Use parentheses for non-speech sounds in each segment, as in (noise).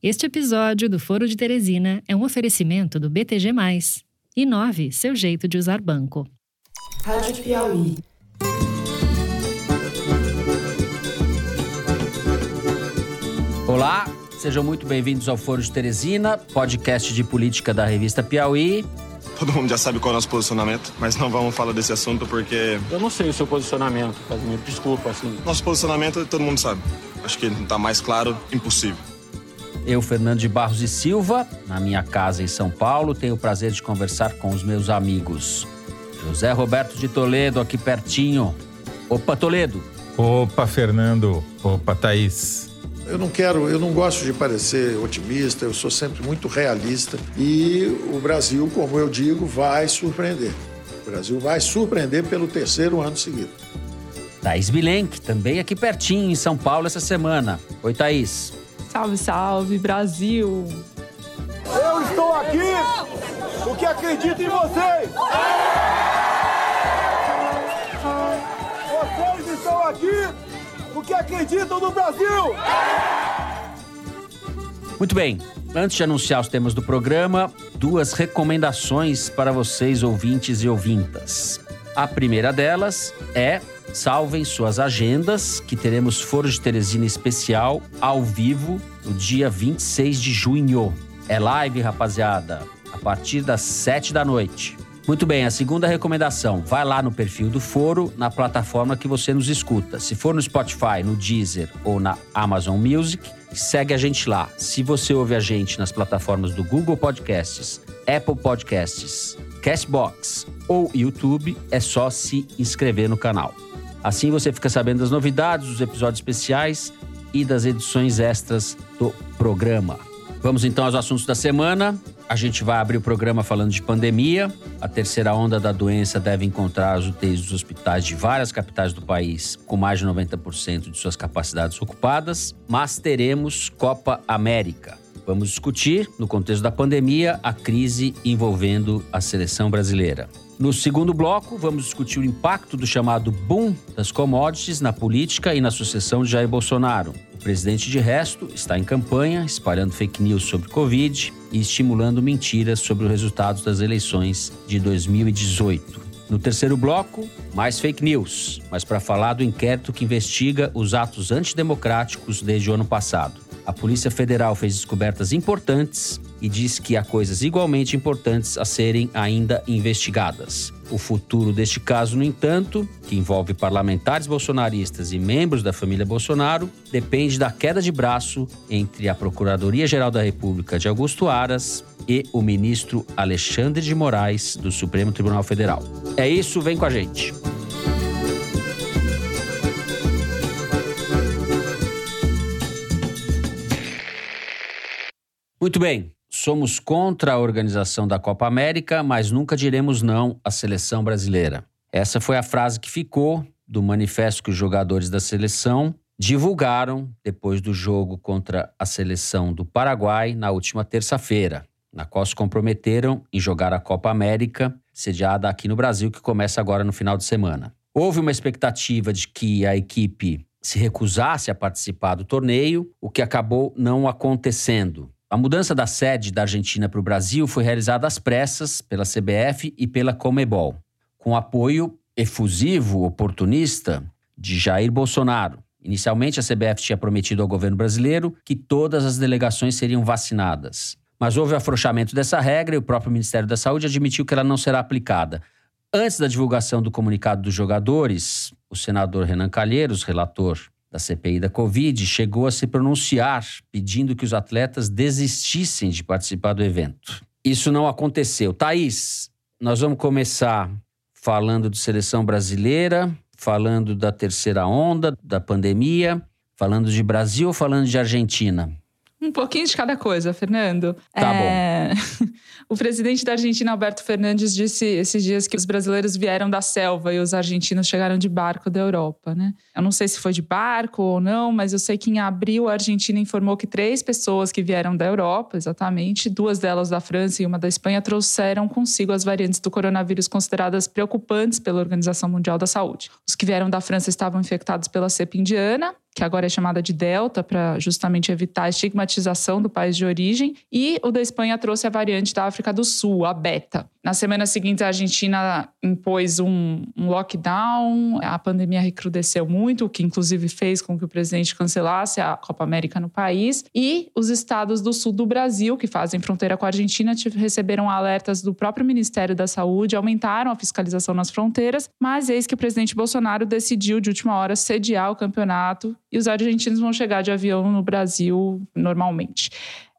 Este episódio do Foro de Teresina é um oferecimento do BTG+. Inove seu jeito de usar banco. Rádio Piauí. Olá, sejam muito bem-vindos ao Foro de Teresina, podcast de política da revista Piauí. Todo mundo já sabe qual é o nosso posicionamento, mas não vamos falar desse assunto porque. Eu não sei o seu posicionamento, Casimiro. Desculpa, assim. Nosso posicionamento todo mundo sabe. Acho que não tá mais claro, impossível. Eu, Fernando de Barros e Silva, na minha casa em São Paulo, tenho o prazer de conversar com os meus amigos. José Roberto de Toledo, aqui pertinho. Opa, Toledo. Opa, Fernando. Opa, Thaís. Eu não quero, eu não gosto de parecer otimista, eu sou sempre muito realista e o Brasil, como eu digo, vai surpreender. O Brasil vai surpreender pelo terceiro ano seguido. Thaís Bilenque, também aqui pertinho, em São Paulo, essa semana. Oi, Thaís. Salve, salve, Brasil! Eu estou aqui porque acredito em vocês! Vocês estão aqui porque acreditam no Brasil! Muito bem. Antes de anunciar os temas do programa, duas recomendações para vocês, ouvintes e ouvintas. A primeira delas é salvem suas agendas, que teremos Foro de Teresina especial ao vivo no dia 26 de junho. É live, rapaziada, a partir das 7 da noite. Muito bem, a segunda recomendação, vai lá no perfil do Foro, na plataforma que você nos escuta. Se for no Spotify, no Deezer ou na Amazon Music, segue a gente lá. Se você ouve a gente nas plataformas do Google Podcasts, Apple Podcasts, Castbox ou YouTube, é só se inscrever no canal. Assim você fica sabendo das novidades, dos episódios especiais e das edições extras do programa. Vamos então aos assuntos da semana. A gente vai abrir o programa falando de pandemia. A terceira onda da doença deve encontrar as UTIs dos hospitais de várias capitais do país com mais de 90% de suas capacidades ocupadas, mas teremos Copa América. Vamos discutir, no contexto da pandemia, a crise envolvendo a seleção brasileira. No segundo bloco, vamos discutir o impacto do chamado boom das commodities na política e na sucessão de Jair Bolsonaro. O presidente, de resto, está em campanha, espalhando fake news sobre Covid e estimulando mentiras sobre os resultados das eleições de 2018. No terceiro bloco, mais fake news, mas para falar do inquérito que investiga os atos antidemocráticos desde o ano passado. A Polícia Federal fez descobertas importantes e diz que há coisas igualmente importantes a serem ainda investigadas. O futuro deste caso, no entanto, que envolve parlamentares bolsonaristas e membros da família Bolsonaro, depende da queda de braço entre a Procuradoria-Geral da República de Augusto Aras e o ministro Alexandre de Moraes, do Supremo Tribunal Federal. É isso, vem com a gente. Muito bem, somos contra a organização da Copa América, mas nunca diremos não à seleção brasileira. Essa foi a frase que ficou do manifesto que os jogadores da seleção divulgaram depois do jogo contra a seleção do Paraguai na última terça-feira, na qual se comprometeram em jogar a Copa América, sediada aqui no Brasil, que começa agora no final de semana. Houve uma expectativa de que a equipe se recusasse a participar do torneio, o que acabou não acontecendo. A mudança da sede da Argentina para o Brasil foi realizada às pressas pela CBF e pela Comebol, com apoio efusivo, oportunista de Jair Bolsonaro. Inicialmente, a CBF tinha prometido ao governo brasileiro que todas as delegações seriam vacinadas. Mas houve afrouxamento dessa regra e o próprio Ministério da Saúde admitiu que ela não será aplicada. Antes da divulgação do comunicado dos jogadores, o senador Renan Calheiros, relator da CPI da Covid, chegou a se pronunciar pedindo que os atletas desistissem de participar do evento. Isso não aconteceu. Thaís, nós vamos começar falando de seleção brasileira, falando da terceira onda da pandemia, falando de Brasil falando de Argentina? Um pouquinho de cada coisa, Fernando. Tá é... bom. (laughs) o presidente da Argentina, Alberto Fernandes, disse esses dias que os brasileiros vieram da selva e os argentinos chegaram de barco da Europa, né? Eu não sei se foi de barco ou não, mas eu sei que em abril a Argentina informou que três pessoas que vieram da Europa, exatamente, duas delas da França e uma da Espanha, trouxeram consigo as variantes do coronavírus consideradas preocupantes pela Organização Mundial da Saúde. Os que vieram da França estavam infectados pela cepa indiana, que agora é chamada de Delta, para justamente evitar a estigmatização do país de origem. E o da Espanha trouxe a variante da África do Sul, a Beta. Na semana seguinte, a Argentina impôs um, um lockdown, a pandemia recrudesceu muito, o que inclusive fez com que o presidente cancelasse a Copa América no país. E os estados do sul do Brasil, que fazem fronteira com a Argentina, receberam alertas do próprio Ministério da Saúde, aumentaram a fiscalização nas fronteiras, mas eis que o presidente Bolsonaro decidiu de última hora sediar o campeonato e os argentinos vão chegar de avião no Brasil normalmente.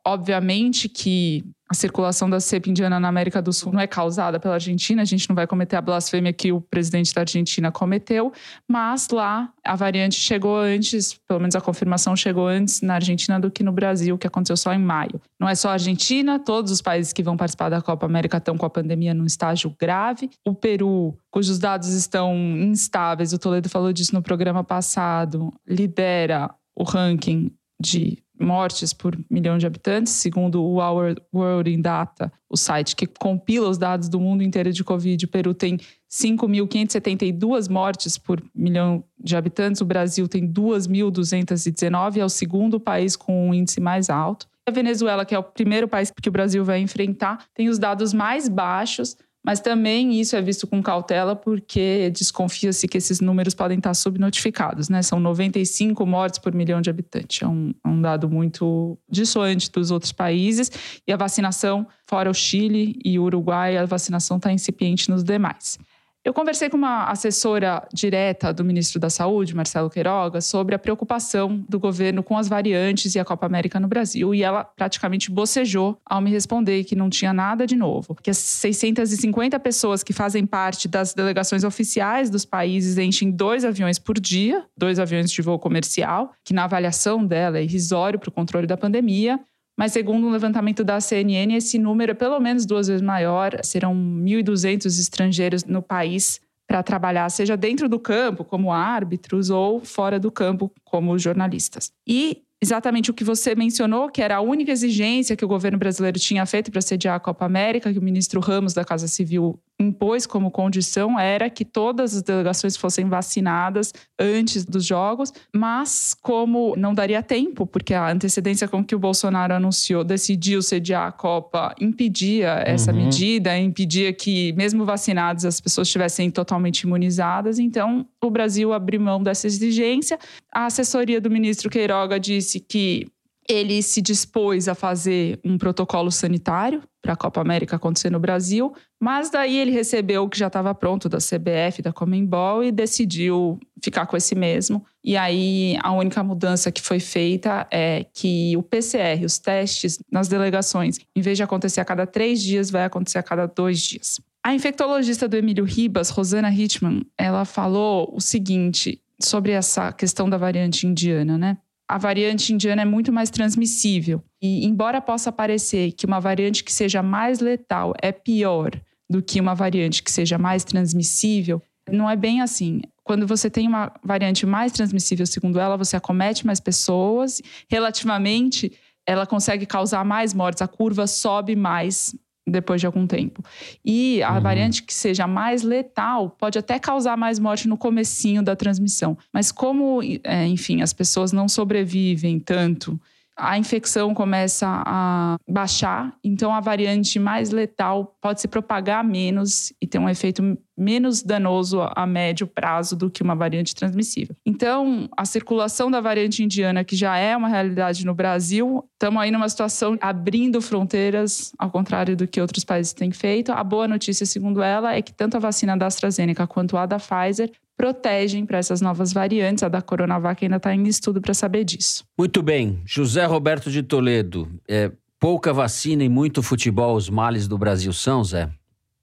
Obviamente que a circulação da cepa indiana na América do Sul não é causada pela Argentina, a gente não vai cometer a blasfêmia que o presidente da Argentina cometeu, mas lá a variante chegou antes, pelo menos a confirmação chegou antes na Argentina do que no Brasil, que aconteceu só em maio. Não é só a Argentina, todos os países que vão participar da Copa América estão com a pandemia num estágio grave. O Peru, cujos dados estão instáveis, o Toledo falou disso no programa passado, lidera o ranking de mortes por milhão de habitantes, segundo o Our World in Data, o site que compila os dados do mundo inteiro de Covid. O Peru tem 5.572 mortes por milhão de habitantes, o Brasil tem 2.219, é o segundo país com um índice mais alto. A Venezuela, que é o primeiro país que o Brasil vai enfrentar, tem os dados mais baixos, mas também isso é visto com cautela porque desconfia-se que esses números podem estar subnotificados, né? São 95 mortes por milhão de habitantes. É um, é um dado muito dissuante dos outros países. E a vacinação, fora o Chile e o Uruguai, a vacinação está incipiente nos demais. Eu conversei com uma assessora direta do ministro da Saúde, Marcelo Queiroga, sobre a preocupação do governo com as variantes e a Copa América no Brasil, e ela praticamente bocejou ao me responder que não tinha nada de novo, que as 650 pessoas que fazem parte das delegações oficiais dos países enchem dois aviões por dia, dois aviões de voo comercial, que na avaliação dela é irrisório para o controle da pandemia, mas segundo um levantamento da CNN, esse número é pelo menos duas vezes maior. Serão 1.200 estrangeiros no país para trabalhar, seja dentro do campo, como árbitros, ou fora do campo, como jornalistas. E exatamente o que você mencionou, que era a única exigência que o governo brasileiro tinha feito para sediar a Copa América, que o ministro Ramos da Casa Civil impôs como condição era que todas as delegações fossem vacinadas antes dos jogos, mas como não daria tempo, porque a antecedência com que o Bolsonaro anunciou, decidiu sediar a Copa, impedia essa uhum. medida, impedia que, mesmo vacinados, as pessoas estivessem totalmente imunizadas. Então, o Brasil abriu mão dessa exigência. A assessoria do ministro Queiroga disse que ele se dispôs a fazer um protocolo sanitário para a Copa América acontecer no Brasil, mas daí ele recebeu o que já estava pronto da CBF, da Comembol e decidiu ficar com esse mesmo. E aí a única mudança que foi feita é que o PCR, os testes nas delegações, em vez de acontecer a cada três dias, vai acontecer a cada dois dias. A infectologista do Emílio Ribas, Rosana Hitman, ela falou o seguinte sobre essa questão da variante indiana, né? A variante indiana é muito mais transmissível. E, embora possa parecer que uma variante que seja mais letal é pior do que uma variante que seja mais transmissível, não é bem assim. Quando você tem uma variante mais transmissível, segundo ela, você acomete mais pessoas, relativamente, ela consegue causar mais mortes, a curva sobe mais depois de algum tempo. E a uhum. variante que seja mais letal pode até causar mais morte no comecinho da transmissão. Mas como, é, enfim, as pessoas não sobrevivem tanto a infecção começa a baixar, então a variante mais letal pode se propagar menos e ter um efeito menos danoso a médio prazo do que uma variante transmissível. Então, a circulação da variante indiana, que já é uma realidade no Brasil, estamos aí numa situação abrindo fronteiras, ao contrário do que outros países têm feito. A boa notícia, segundo ela, é que tanto a vacina da AstraZeneca quanto a da Pfizer protegem para essas novas variantes. A da Coronavac ainda está em estudo para saber disso. Muito bem. José Roberto de Toledo. É, pouca vacina e muito futebol, os males do Brasil são, Zé?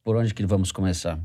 Por onde que vamos começar?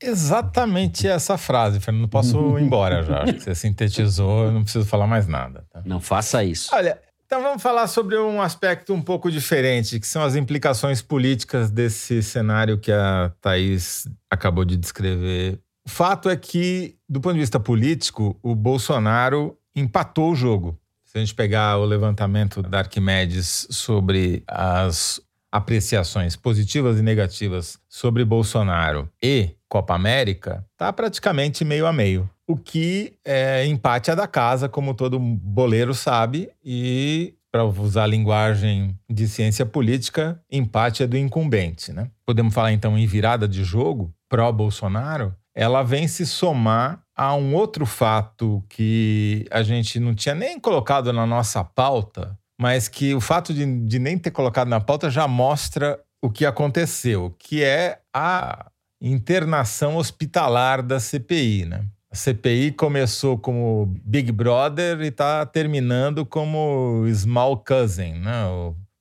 Exatamente essa frase, Fernando. Não posso ir embora já. Acho que você sintetizou, eu não preciso falar mais nada. Tá? Não faça isso. Olha, então vamos falar sobre um aspecto um pouco diferente, que são as implicações políticas desse cenário que a Thaís acabou de descrever fato é que, do ponto de vista político, o Bolsonaro empatou o jogo. Se a gente pegar o levantamento da Arquimedes sobre as apreciações positivas e negativas sobre Bolsonaro e Copa América, tá praticamente meio a meio. o que é empate é da casa, como todo boleiro sabe, e para usar a linguagem de ciência política, empate é do incumbente, né? Podemos falar então em virada de jogo pró-Bolsonaro, ela vem se somar a um outro fato que a gente não tinha nem colocado na nossa pauta, mas que o fato de, de nem ter colocado na pauta já mostra o que aconteceu, que é a internação hospitalar da CPI, né? A CPI começou como Big Brother e está terminando como Small Cousin, né?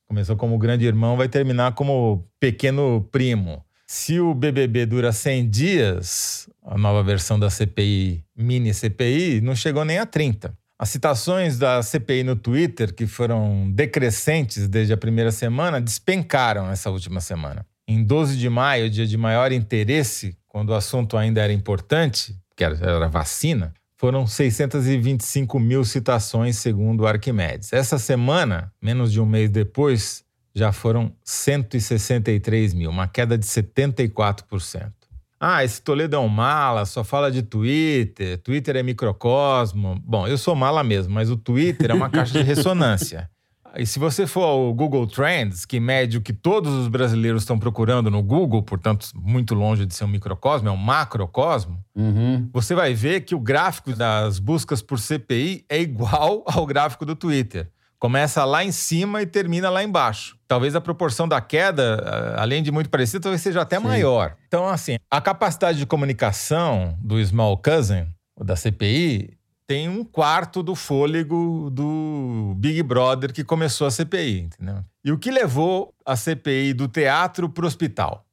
Começou como grande irmão, vai terminar como pequeno primo. Se o BBB dura 100 dias, a nova versão da CPI, mini CPI, não chegou nem a 30. As citações da CPI no Twitter, que foram decrescentes desde a primeira semana, despencaram essa última semana. Em 12 de maio, dia de maior interesse, quando o assunto ainda era importante, que era vacina, foram 625 mil citações, segundo o Arquimedes. Essa semana, menos de um mês depois, já foram 163 mil, uma queda de 74%. Ah, esse Toledo é um mala, só fala de Twitter, Twitter é microcosmo. Bom, eu sou mala mesmo, mas o Twitter é uma caixa de ressonância. E se você for ao Google Trends, que mede o que todos os brasileiros estão procurando no Google, portanto, muito longe de ser um microcosmo, é um macrocosmo, uhum. você vai ver que o gráfico das buscas por CPI é igual ao gráfico do Twitter. Começa lá em cima e termina lá embaixo. Talvez a proporção da queda, além de muito parecida, talvez seja até Sim. maior. Então, assim, a capacidade de comunicação do Small Cousin, da CPI, tem um quarto do fôlego do Big Brother que começou a CPI, entendeu? E o que levou a CPI do teatro para o hospital?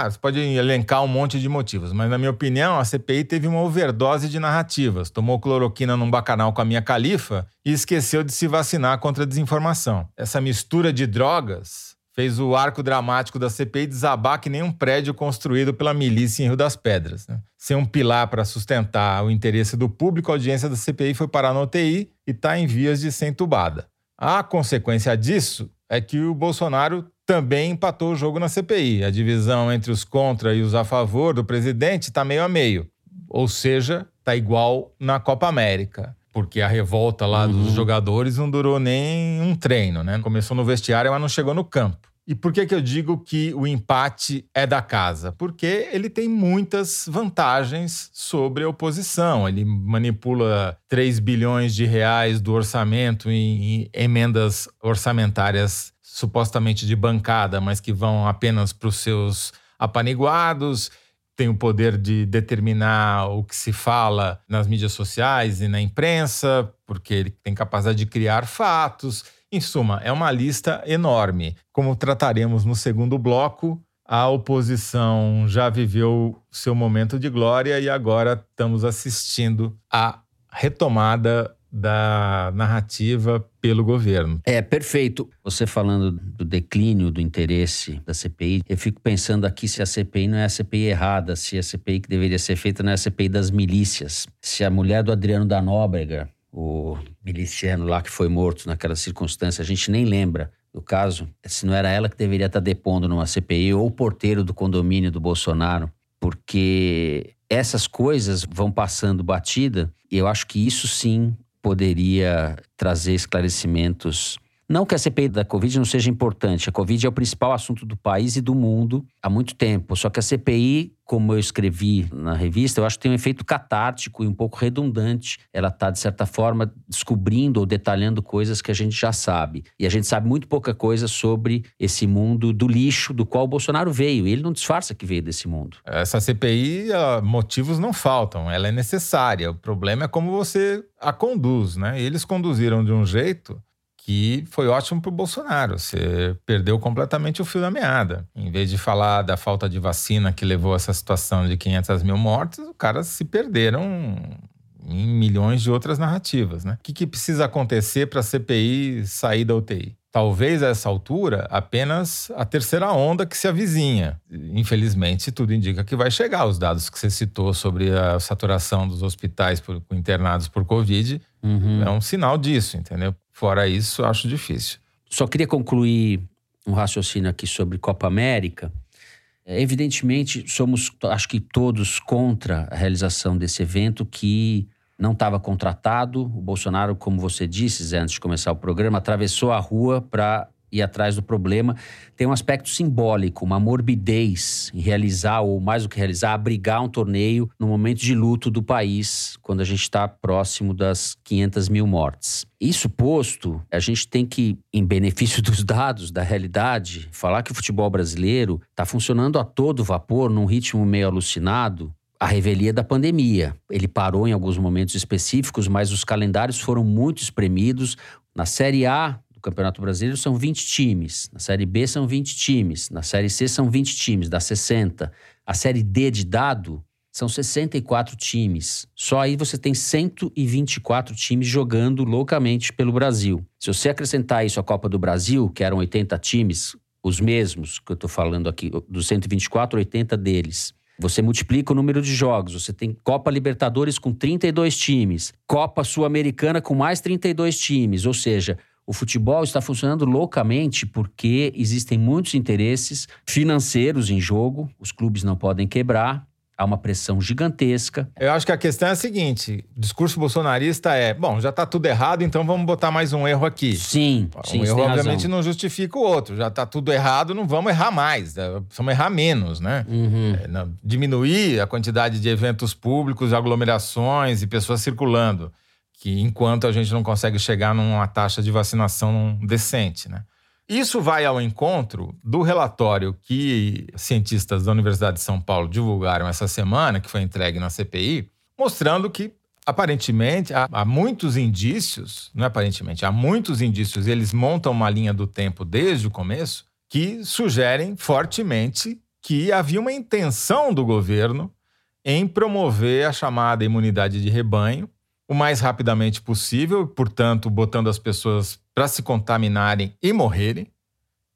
Ah, você pode elencar um monte de motivos, mas na minha opinião, a CPI teve uma overdose de narrativas. Tomou cloroquina num bacanal com a minha califa e esqueceu de se vacinar contra a desinformação. Essa mistura de drogas fez o arco dramático da CPI desabar que nem um prédio construído pela milícia em Rio das Pedras. Né? Sem um pilar para sustentar o interesse do público, a audiência da CPI foi parar na UTI e está em vias de ser entubada. A consequência disso é que o Bolsonaro também empatou o jogo na CPI. A divisão entre os contra e os a favor do presidente está meio a meio. Ou seja, está igual na Copa América. Porque a revolta lá uhum. dos jogadores não durou nem um treino, né? Começou no vestiário, mas não chegou no campo. E por que, que eu digo que o empate é da casa? Porque ele tem muitas vantagens sobre a oposição. Ele manipula 3 bilhões de reais do orçamento em, em emendas orçamentárias supostamente de bancada, mas que vão apenas para os seus apaniguados, tem o poder de determinar o que se fala nas mídias sociais e na imprensa, porque ele tem capacidade de criar fatos. Em suma, é uma lista enorme. Como trataremos no segundo bloco, a oposição já viveu seu momento de glória e agora estamos assistindo à retomada da narrativa pelo governo. É, perfeito. Você falando do declínio do interesse da CPI, eu fico pensando aqui se a CPI não é a CPI errada, se a CPI que deveria ser feita não é a CPI das milícias. Se a mulher do Adriano da Nóbrega, o miliciano lá que foi morto naquela circunstância, a gente nem lembra do caso, se não era ela que deveria estar depondo numa CPI ou o porteiro do condomínio do Bolsonaro, porque essas coisas vão passando batida e eu acho que isso sim poderia trazer esclarecimentos. Não que a CPI da Covid não seja importante, a Covid é o principal assunto do país e do mundo há muito tempo. Só que a CPI, como eu escrevi na revista, eu acho que tem um efeito catártico e um pouco redundante. Ela está, de certa forma, descobrindo ou detalhando coisas que a gente já sabe. E a gente sabe muito pouca coisa sobre esse mundo do lixo do qual o Bolsonaro veio. E ele não disfarça que veio desse mundo. Essa CPI, motivos não faltam, ela é necessária. O problema é como você a conduz, né? Eles conduziram de um jeito que foi ótimo para o Bolsonaro. Você perdeu completamente o fio da meada. Em vez de falar da falta de vacina que levou a essa situação de 500 mil mortes, os caras se perderam em milhões de outras narrativas. Né? O que, que precisa acontecer para a CPI sair da UTI? Talvez a essa altura apenas a terceira onda que se avizinha. Infelizmente, tudo indica que vai chegar. Os dados que você citou sobre a saturação dos hospitais por, internados por Covid uhum. é um sinal disso, entendeu? Fora isso, acho difícil. Só queria concluir um raciocínio aqui sobre Copa América. Evidentemente, somos, acho que todos, contra a realização desse evento que não estava contratado. O Bolsonaro, como você disse, Zé, antes de começar o programa, atravessou a rua para ir atrás do problema. Tem um aspecto simbólico, uma morbidez em realizar, ou mais do que realizar, abrigar um torneio no momento de luto do país, quando a gente está próximo das 500 mil mortes. Isso posto, a gente tem que, em benefício (laughs) dos dados, da realidade, falar que o futebol brasileiro está funcionando a todo vapor, num ritmo meio alucinado, a revelia da pandemia. Ele parou em alguns momentos específicos, mas os calendários foram muito espremidos. Na Série A Campeonato Brasileiro são 20 times, na Série B são 20 times, na Série C são 20 times, dá 60. A Série D de dado são 64 times. Só aí você tem 124 times jogando loucamente pelo Brasil. Se você acrescentar isso à Copa do Brasil, que eram 80 times, os mesmos que eu estou falando aqui, dos 124, 80 deles, você multiplica o número de jogos. Você tem Copa Libertadores com 32 times, Copa Sul-Americana com mais 32 times. Ou seja, o futebol está funcionando loucamente porque existem muitos interesses financeiros em jogo, os clubes não podem quebrar, há uma pressão gigantesca. Eu acho que a questão é a seguinte: o discurso bolsonarista é, bom, já está tudo errado, então vamos botar mais um erro aqui. Sim, um sim, erro obviamente razão. não justifica o outro. Já está tudo errado, não vamos errar mais, vamos errar menos, né? Uhum. É, não, diminuir a quantidade de eventos públicos, aglomerações e pessoas circulando, que enquanto a gente não consegue chegar numa taxa de vacinação decente, né? Isso vai ao encontro do relatório que cientistas da Universidade de São Paulo divulgaram essa semana, que foi entregue na CPI, mostrando que aparentemente há, há, muitos indícios, não é aparentemente, há muitos indícios, eles montam uma linha do tempo desde o começo que sugerem fortemente que havia uma intenção do governo em promover a chamada imunidade de rebanho o mais rapidamente possível, portanto, botando as pessoas para se contaminarem e morrerem,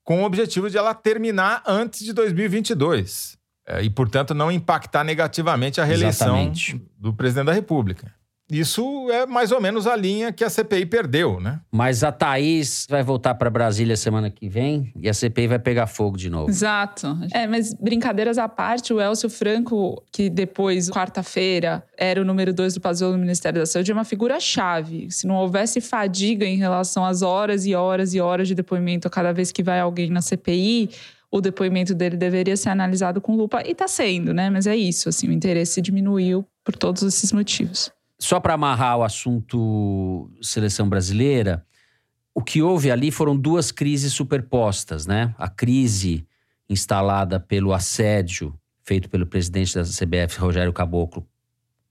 com o objetivo de ela terminar antes de 2022. É, e, portanto, não impactar negativamente a reeleição Exatamente. do presidente da República. Isso é mais ou menos a linha que a CPI perdeu, né? Mas a Thaís vai voltar para Brasília semana que vem e a CPI vai pegar fogo de novo. Exato. É, mas brincadeiras à parte, o Elcio Franco, que depois, quarta-feira, era o número dois do Pazuello no Ministério da Saúde, é uma figura-chave. Se não houvesse fadiga em relação às horas e horas e horas de depoimento cada vez que vai alguém na CPI, o depoimento dele deveria ser analisado com lupa. E está sendo, né? Mas é isso, assim, o interesse diminuiu por todos esses motivos só para amarrar o assunto seleção brasileira, o que houve ali foram duas crises superpostas, né? A crise instalada pelo assédio feito pelo presidente da CBF, Rogério Caboclo,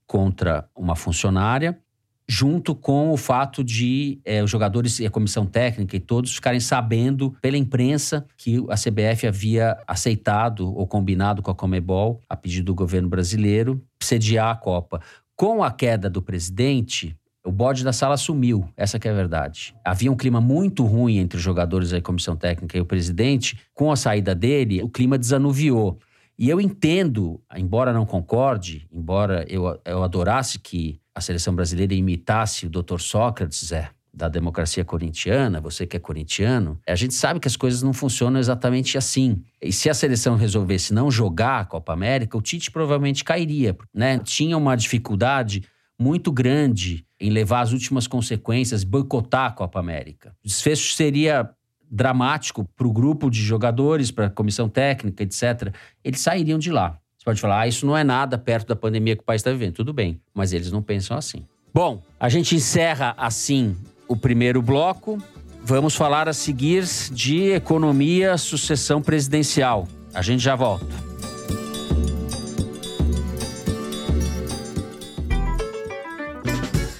contra uma funcionária, junto com o fato de é, os jogadores e a comissão técnica e todos ficarem sabendo pela imprensa que a CBF havia aceitado ou combinado com a Comebol, a pedido do governo brasileiro, sediar a Copa. Com a queda do presidente, o bode da sala sumiu, essa que é a verdade. Havia um clima muito ruim entre os jogadores da comissão técnica e o presidente. Com a saída dele, o clima desanuviou. E eu entendo, embora não concorde, embora eu, eu adorasse que a seleção brasileira imitasse o Dr. Sócrates, é, da democracia corintiana, você que é corintiano, a gente sabe que as coisas não funcionam exatamente assim. E se a seleção resolvesse não jogar a Copa América, o Tite provavelmente cairia, né? Tinha uma dificuldade muito grande em levar as últimas consequências, boicotar a Copa América. O desfecho seria dramático para o grupo de jogadores, para a comissão técnica, etc. Eles sairiam de lá. Você pode falar, ah, isso não é nada perto da pandemia que o país está vivendo. Tudo bem, mas eles não pensam assim. Bom, a gente encerra assim o primeiro bloco. Vamos falar a seguir de economia, sucessão presidencial. A gente já volta.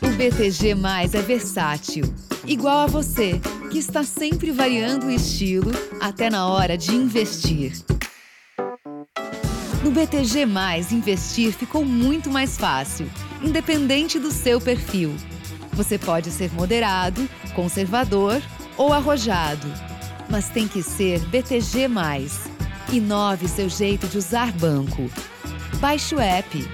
O BTG Mais é versátil, igual a você, que está sempre variando o estilo até na hora de investir. No BTG Mais, investir ficou muito mais fácil, independente do seu perfil. Você pode ser moderado, conservador ou arrojado, mas tem que ser BTG+. Inove seu jeito de usar banco. Baixe o app.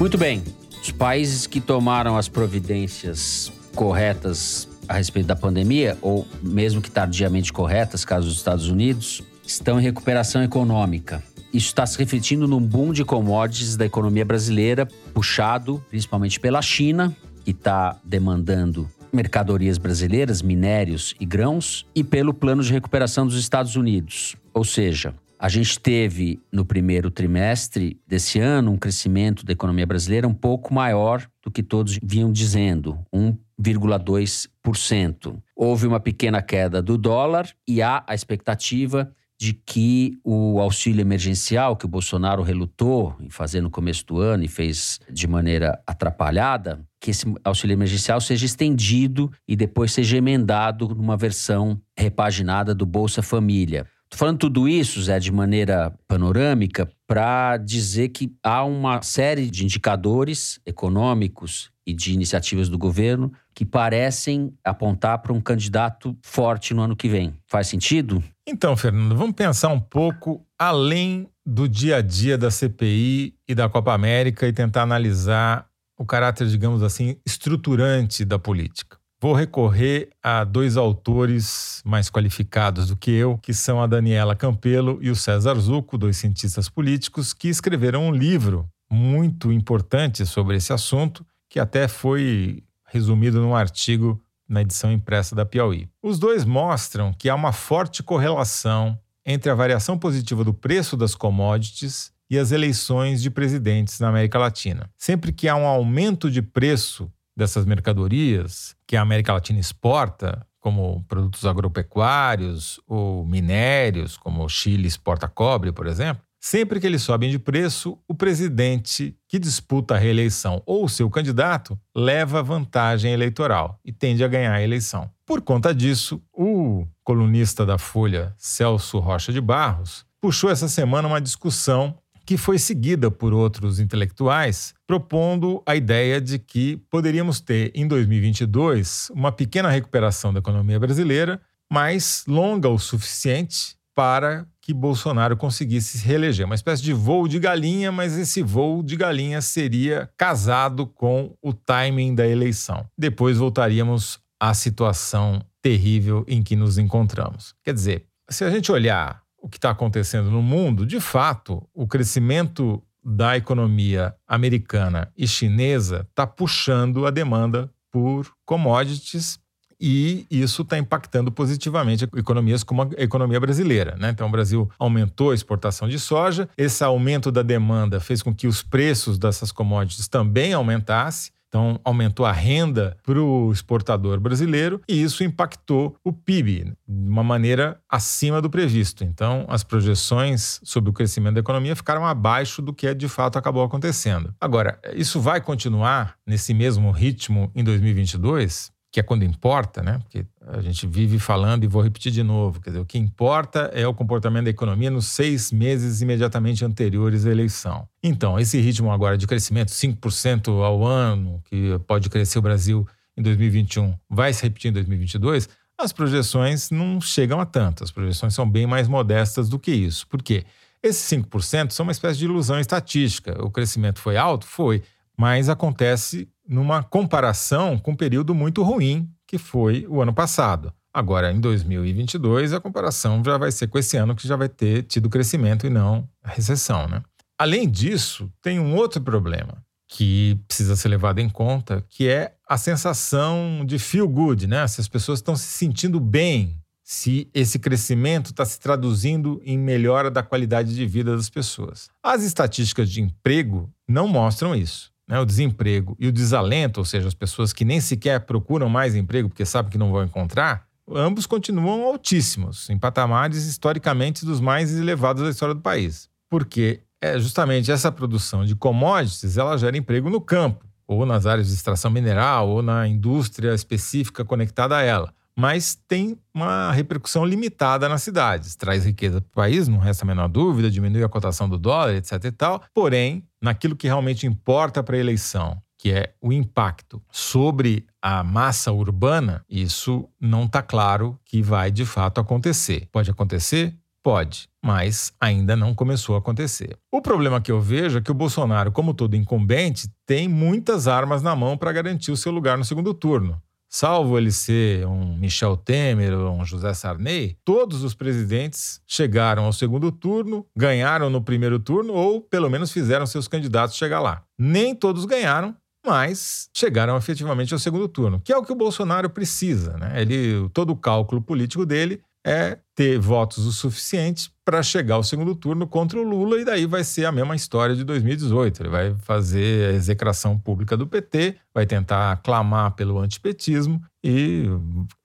Muito bem. Os países que tomaram as providências corretas a respeito da pandemia, ou mesmo que tardiamente corretas, caso dos Estados Unidos, estão em recuperação econômica. Isso está se refletindo num boom de commodities da economia brasileira, puxado principalmente pela China, que está demandando mercadorias brasileiras, minérios e grãos, e pelo plano de recuperação dos Estados Unidos. Ou seja, a gente teve no primeiro trimestre desse ano um crescimento da economia brasileira um pouco maior do que todos vinham dizendo, 1,2%. Houve uma pequena queda do dólar e há a expectativa de que o auxílio emergencial que o Bolsonaro relutou em fazer no começo do ano e fez de maneira atrapalhada, que esse auxílio emergencial seja estendido e depois seja emendado numa versão repaginada do Bolsa Família. Tô falando tudo isso, Zé, de maneira panorâmica, para dizer que há uma série de indicadores econômicos e de iniciativas do governo que parecem apontar para um candidato forte no ano que vem. Faz sentido? Então, Fernando, vamos pensar um pouco além do dia a dia da CPI e da Copa América e tentar analisar o caráter, digamos assim, estruturante da política. Vou recorrer a dois autores mais qualificados do que eu, que são a Daniela Campelo e o César Zucco, dois cientistas políticos, que escreveram um livro muito importante sobre esse assunto, que até foi resumido num artigo na edição impressa da Piauí. Os dois mostram que há uma forte correlação entre a variação positiva do preço das commodities e as eleições de presidentes na América Latina. Sempre que há um aumento de preço dessas mercadorias que a América Latina exporta, como produtos agropecuários ou minérios, como o Chile exporta cobre, por exemplo, Sempre que eles sobem de preço, o presidente que disputa a reeleição ou seu candidato leva vantagem eleitoral e tende a ganhar a eleição. Por conta disso, o colunista da Folha, Celso Rocha de Barros, puxou essa semana uma discussão que foi seguida por outros intelectuais, propondo a ideia de que poderíamos ter em 2022 uma pequena recuperação da economia brasileira, mas longa o suficiente para que Bolsonaro conseguisse se reeleger. Uma espécie de voo de galinha, mas esse voo de galinha seria casado com o timing da eleição. Depois voltaríamos à situação terrível em que nos encontramos. Quer dizer, se a gente olhar o que está acontecendo no mundo, de fato, o crescimento da economia americana e chinesa está puxando a demanda por commodities e isso está impactando positivamente economias como a economia brasileira. Né? Então, o Brasil aumentou a exportação de soja, esse aumento da demanda fez com que os preços dessas commodities também aumentassem. Então, aumentou a renda para o exportador brasileiro e isso impactou o PIB de uma maneira acima do previsto. Então, as projeções sobre o crescimento da economia ficaram abaixo do que de fato acabou acontecendo. Agora, isso vai continuar nesse mesmo ritmo em 2022? Que é quando importa, né? Porque a gente vive falando e vou repetir de novo. Quer dizer, o que importa é o comportamento da economia nos seis meses imediatamente anteriores à eleição. Então, esse ritmo agora de crescimento, 5% ao ano, que pode crescer o Brasil em 2021, vai se repetir em 2022, as projeções não chegam a tanto. As projeções são bem mais modestas do que isso. Por quê? Esses 5% são uma espécie de ilusão estatística. O crescimento foi alto? Foi. Mas acontece numa comparação com um período muito ruim, que foi o ano passado. Agora, em 2022, a comparação já vai ser com esse ano que já vai ter tido crescimento e não recessão. Né? Além disso, tem um outro problema que precisa ser levado em conta, que é a sensação de feel good, né? Se as pessoas estão se sentindo bem, se esse crescimento está se traduzindo em melhora da qualidade de vida das pessoas. As estatísticas de emprego não mostram isso né, o desemprego e o desalento, ou seja, as pessoas que nem sequer procuram mais emprego porque sabem que não vão encontrar, ambos continuam altíssimos, em patamares historicamente dos mais elevados da história do país. Porque é justamente essa produção de commodities, ela gera emprego no campo, ou nas áreas de extração mineral, ou na indústria específica conectada a ela mas tem uma repercussão limitada nas cidades. Traz riqueza para o país, não resta a menor dúvida, diminui a cotação do dólar, etc. e tal. Porém, naquilo que realmente importa para a eleição, que é o impacto sobre a massa urbana, isso não está claro que vai de fato acontecer. Pode acontecer? Pode, mas ainda não começou a acontecer. O problema que eu vejo é que o Bolsonaro, como todo incumbente, tem muitas armas na mão para garantir o seu lugar no segundo turno salvo ele ser um Michel Temer ou um José Sarney, todos os presidentes chegaram ao segundo turno, ganharam no primeiro turno ou pelo menos fizeram seus candidatos chegar lá. Nem todos ganharam, mas chegaram efetivamente ao segundo turno, que é o que o Bolsonaro precisa. Né? Ele, todo o cálculo político dele é ter votos o suficiente para chegar ao segundo turno contra o Lula, e daí vai ser a mesma história de 2018. Ele vai fazer a execração pública do PT, vai tentar clamar pelo antipetismo e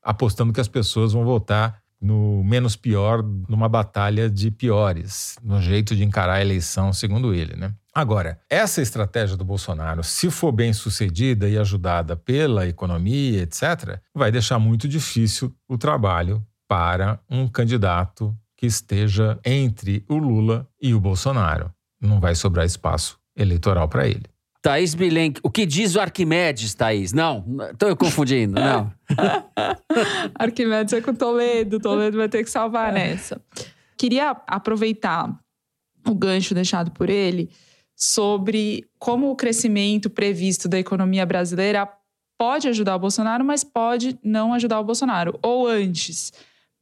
apostando que as pessoas vão votar no menos pior, numa batalha de piores, no jeito de encarar a eleição, segundo ele, né? Agora, essa estratégia do Bolsonaro, se for bem sucedida e ajudada pela economia, etc., vai deixar muito difícil o trabalho para um candidato que esteja entre o Lula e o Bolsonaro. Não vai sobrar espaço eleitoral para ele. Thaís Bilenque, o que diz o Arquimedes, Thaís? Não, estou confundindo, (laughs) não. Arquimedes é com Toledo, Toledo vai ter que salvar nessa. Queria aproveitar o gancho deixado por ele sobre como o crescimento previsto da economia brasileira pode ajudar o Bolsonaro, mas pode não ajudar o Bolsonaro. Ou antes,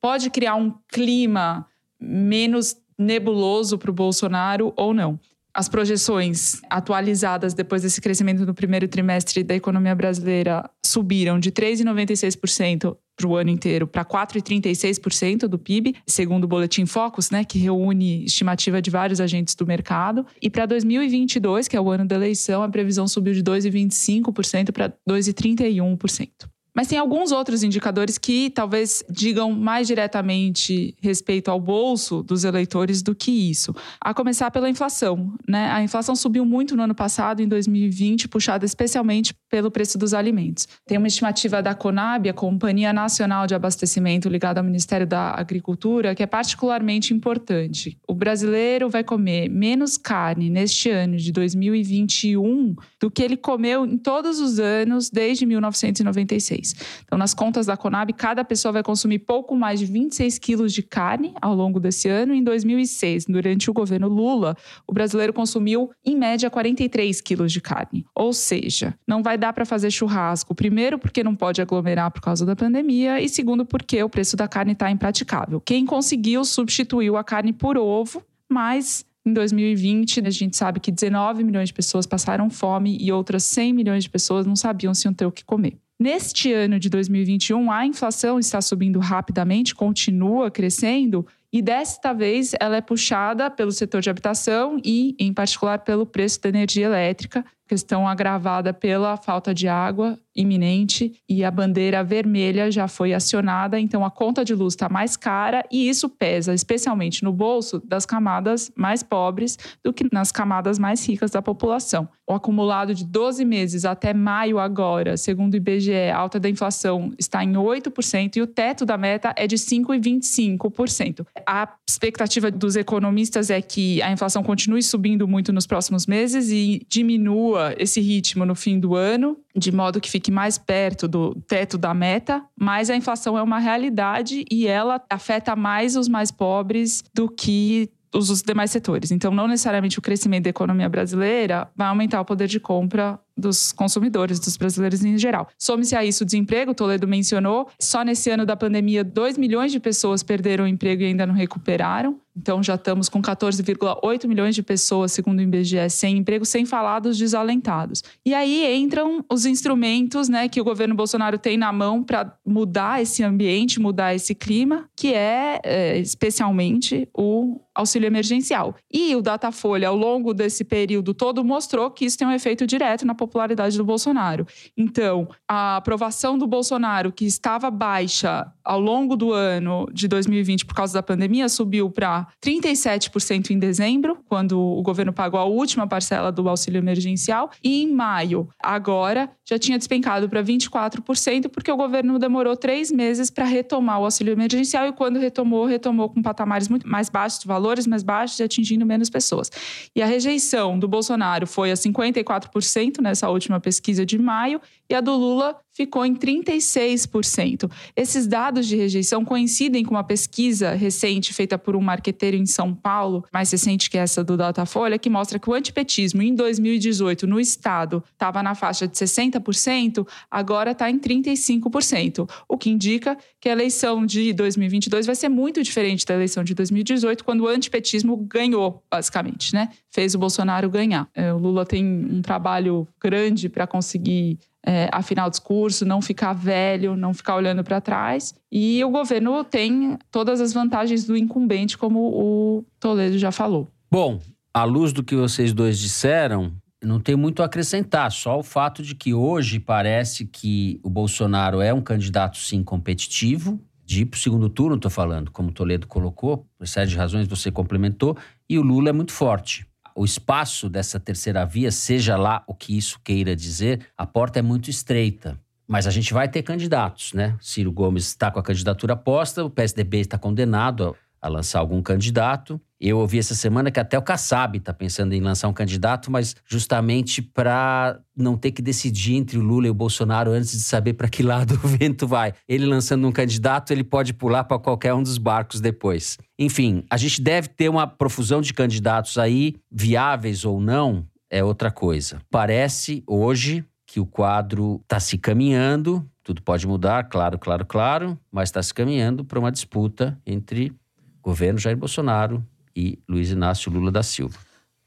pode criar um clima menos nebuloso para o Bolsonaro ou não. As projeções atualizadas depois desse crescimento no primeiro trimestre da economia brasileira subiram de 3,96% para o ano inteiro para 4,36% do PIB, segundo o Boletim Focus, né, que reúne estimativa de vários agentes do mercado. E para 2022, que é o ano da eleição, a previsão subiu de 2,25% para 2,31%. Mas tem alguns outros indicadores que talvez digam mais diretamente respeito ao bolso dos eleitores do que isso. A começar pela inflação. Né? A inflação subiu muito no ano passado, em 2020, puxada especialmente pelo preço dos alimentos. Tem uma estimativa da Conab, a Companhia Nacional de Abastecimento ligada ao Ministério da Agricultura, que é particularmente importante. O brasileiro vai comer menos carne neste ano de 2021 do que ele comeu em todos os anos desde 1996. Então, nas contas da Conab, cada pessoa vai consumir pouco mais de 26 quilos de carne ao longo desse ano. Em 2006, durante o governo Lula, o brasileiro consumiu, em média, 43 quilos de carne. Ou seja, não vai dar para fazer churrasco, primeiro, porque não pode aglomerar por causa da pandemia, e segundo, porque o preço da carne está impraticável. Quem conseguiu substituiu a carne por ovo, mas em 2020, a gente sabe que 19 milhões de pessoas passaram fome e outras 100 milhões de pessoas não sabiam se iam ter o que comer. Neste ano de 2021, a inflação está subindo rapidamente, continua crescendo, e desta vez ela é puxada pelo setor de habitação e, em particular, pelo preço da energia elétrica, questão agravada pela falta de água iminente e a bandeira vermelha já foi acionada, então a conta de luz está mais cara e isso pesa especialmente no bolso das camadas mais pobres do que nas camadas mais ricas da população. O acumulado de 12 meses até maio agora, segundo o IBGE, a alta da inflação está em 8% e o teto da meta é de 5,25%. A expectativa dos economistas é que a inflação continue subindo muito nos próximos meses e diminua esse ritmo no fim do ano, de modo que fique mais perto do teto da meta, mas a inflação é uma realidade e ela afeta mais os mais pobres do que os demais setores. Então, não necessariamente o crescimento da economia brasileira vai aumentar o poder de compra dos consumidores, dos brasileiros em geral. Some-se a isso o desemprego, Toledo mencionou. Só nesse ano da pandemia, 2 milhões de pessoas perderam o emprego e ainda não recuperaram. Então já estamos com 14,8 milhões de pessoas, segundo o IBGE, sem emprego, sem falar dos desalentados. E aí entram os instrumentos né, que o governo Bolsonaro tem na mão para mudar esse ambiente, mudar esse clima, que é, é especialmente o auxílio emergencial. E o Datafolha, ao longo desse período todo, mostrou que isso tem um efeito direto na popularidade do Bolsonaro. Então, a aprovação do Bolsonaro, que estava baixa ao longo do ano de 2020 por causa da pandemia, subiu para 37% em dezembro, quando o governo pagou a última parcela do auxílio emergencial, e em maio, agora, já tinha despencado para 24%, porque o governo demorou três meses para retomar o auxílio emergencial, e quando retomou, retomou com patamares muito mais baixos, valores mais baixos e atingindo menos pessoas. E a rejeição do Bolsonaro foi a 54% nessa última pesquisa de maio, e a do Lula ficou em 36%. Esses dados de rejeição coincidem com uma pesquisa recente feita por um marqueteiro em São Paulo, mais recente que essa do Datafolha, que mostra que o antipetismo em 2018 no estado estava na faixa de 60%, agora está em 35%, o que indica que a eleição de 2022 vai ser muito diferente da eleição de 2018, quando o antipetismo ganhou, basicamente, né? Fez o Bolsonaro ganhar. É, o Lula tem um trabalho grande para conseguir é, o discurso, não ficar velho, não ficar olhando para trás. E o governo tem todas as vantagens do incumbente, como o Toledo já falou. Bom, à luz do que vocês dois disseram, não tem muito a acrescentar, só o fato de que hoje parece que o Bolsonaro é um candidato, sim, competitivo, de ir para o segundo turno, estou falando, como Toledo colocou, por série de razões você complementou, e o Lula é muito forte o espaço dessa terceira via, seja lá o que isso queira dizer, a porta é muito estreita. Mas a gente vai ter candidatos, né? Ciro Gomes está com a candidatura posta, o PSDB está condenado a lançar algum candidato. Eu ouvi essa semana que até o Kassab está pensando em lançar um candidato, mas justamente para não ter que decidir entre o Lula e o Bolsonaro antes de saber para que lado o vento vai. Ele lançando um candidato, ele pode pular para qualquer um dos barcos depois. Enfim, a gente deve ter uma profusão de candidatos aí, viáveis ou não, é outra coisa. Parece hoje que o quadro está se caminhando, tudo pode mudar, claro, claro, claro, mas está se caminhando para uma disputa entre governo Jair Bolsonaro e Luiz Inácio Lula da Silva.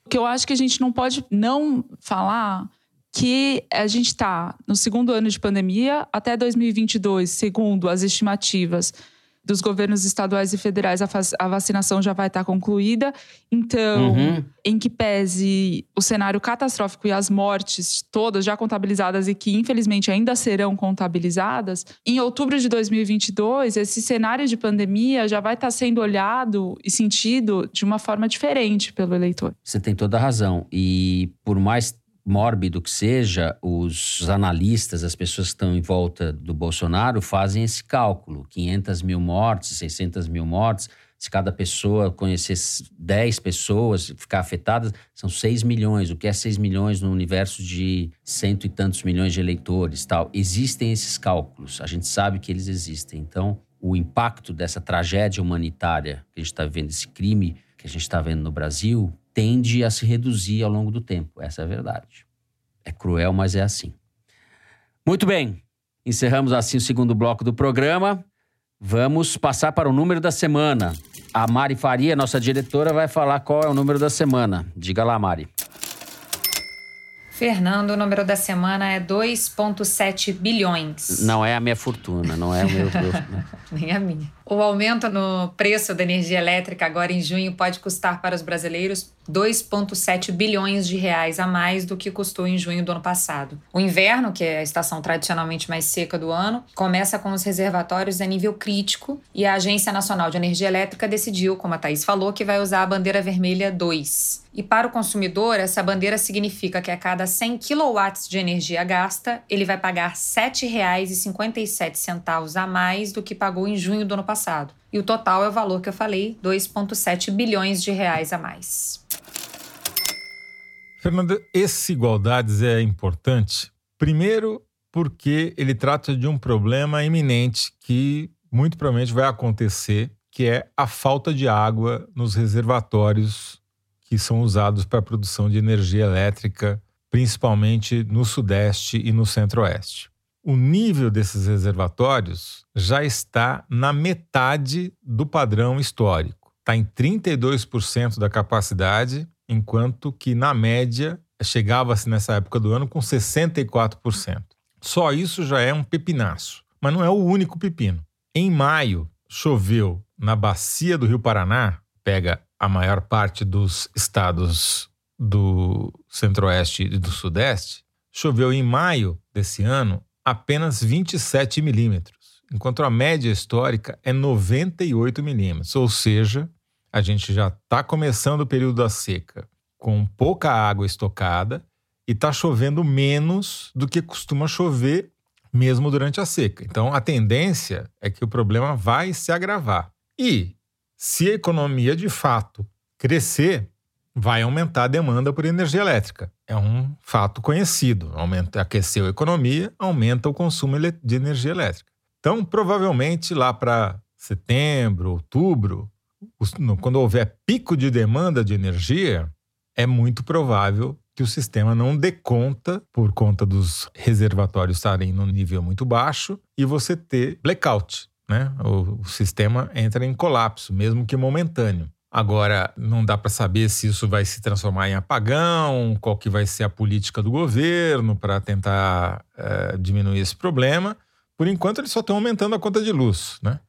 O que eu acho que a gente não pode não falar que a gente está no segundo ano de pandemia, até 2022, segundo as estimativas, dos governos estaduais e federais, a, a vacinação já vai estar concluída. Então, uhum. em que pese o cenário catastrófico e as mortes todas já contabilizadas e que infelizmente ainda serão contabilizadas, em outubro de 2022, esse cenário de pandemia já vai estar sendo olhado e sentido de uma forma diferente pelo eleitor. Você tem toda a razão. E por mais mórbido que seja, os analistas, as pessoas que estão em volta do Bolsonaro, fazem esse cálculo: 500 mil mortes, 600 mil mortes. Se cada pessoa conhecer 10 pessoas, ficar afetada, são 6 milhões. O que é 6 milhões no universo de cento e tantos milhões de eleitores? tal? Existem esses cálculos, a gente sabe que eles existem. Então, o impacto dessa tragédia humanitária que a gente está vivendo, esse crime que a gente está vendo no Brasil, tende a se reduzir ao longo do tempo. Essa é a verdade. É cruel, mas é assim. Muito bem. Encerramos assim o segundo bloco do programa. Vamos passar para o número da semana. A Mari Faria, nossa diretora, vai falar qual é o número da semana. Diga lá, Mari. Fernando, o número da semana é 2,7 bilhões. Não é a minha fortuna, não é o meu. (laughs) Nem a minha. O aumento no preço da energia elétrica agora em junho pode custar para os brasileiros 2,7 bilhões de reais a mais do que custou em junho do ano passado. O inverno, que é a estação tradicionalmente mais seca do ano, começa com os reservatórios a nível crítico e a Agência Nacional de Energia Elétrica decidiu, como a Thaís falou, que vai usar a bandeira vermelha 2. E para o consumidor, essa bandeira significa que a cada 100 kW de energia gasta, ele vai pagar R$ 7,57 a mais do que pagou em junho do ano passado passado. E o total é o valor que eu falei, 2,7 bilhões de reais a mais. Fernanda, esse igualdades é importante, primeiro porque ele trata de um problema iminente que muito provavelmente vai acontecer, que é a falta de água nos reservatórios que são usados para a produção de energia elétrica, principalmente no Sudeste e no Centro-Oeste o nível desses reservatórios já está na metade do padrão histórico. Está em 32% da capacidade, enquanto que, na média, chegava-se nessa época do ano com 64%. Só isso já é um pepinaço. Mas não é o único pepino. Em maio, choveu na bacia do Rio Paraná, pega a maior parte dos estados do Centro-Oeste e do Sudeste, choveu em maio desse ano apenas 27 milímetros, enquanto a média histórica é 98 milímetros, ou seja, a gente já está começando o período da seca com pouca água estocada e está chovendo menos do que costuma chover mesmo durante a seca. Então, a tendência é que o problema vai se agravar. E se a economia de fato crescer, vai aumentar a demanda por energia elétrica. É um fato conhecido. Aumenta, aqueceu a economia, aumenta o consumo de energia elétrica. Então, provavelmente lá para setembro, outubro, quando houver pico de demanda de energia, é muito provável que o sistema não dê conta, por conta dos reservatórios estarem num nível muito baixo, e você ter blackout. Né? O, o sistema entra em colapso, mesmo que momentâneo. Agora, não dá para saber se isso vai se transformar em apagão, qual que vai ser a política do governo para tentar é, diminuir esse problema. Por enquanto, eles só estão aumentando a conta de luz, né?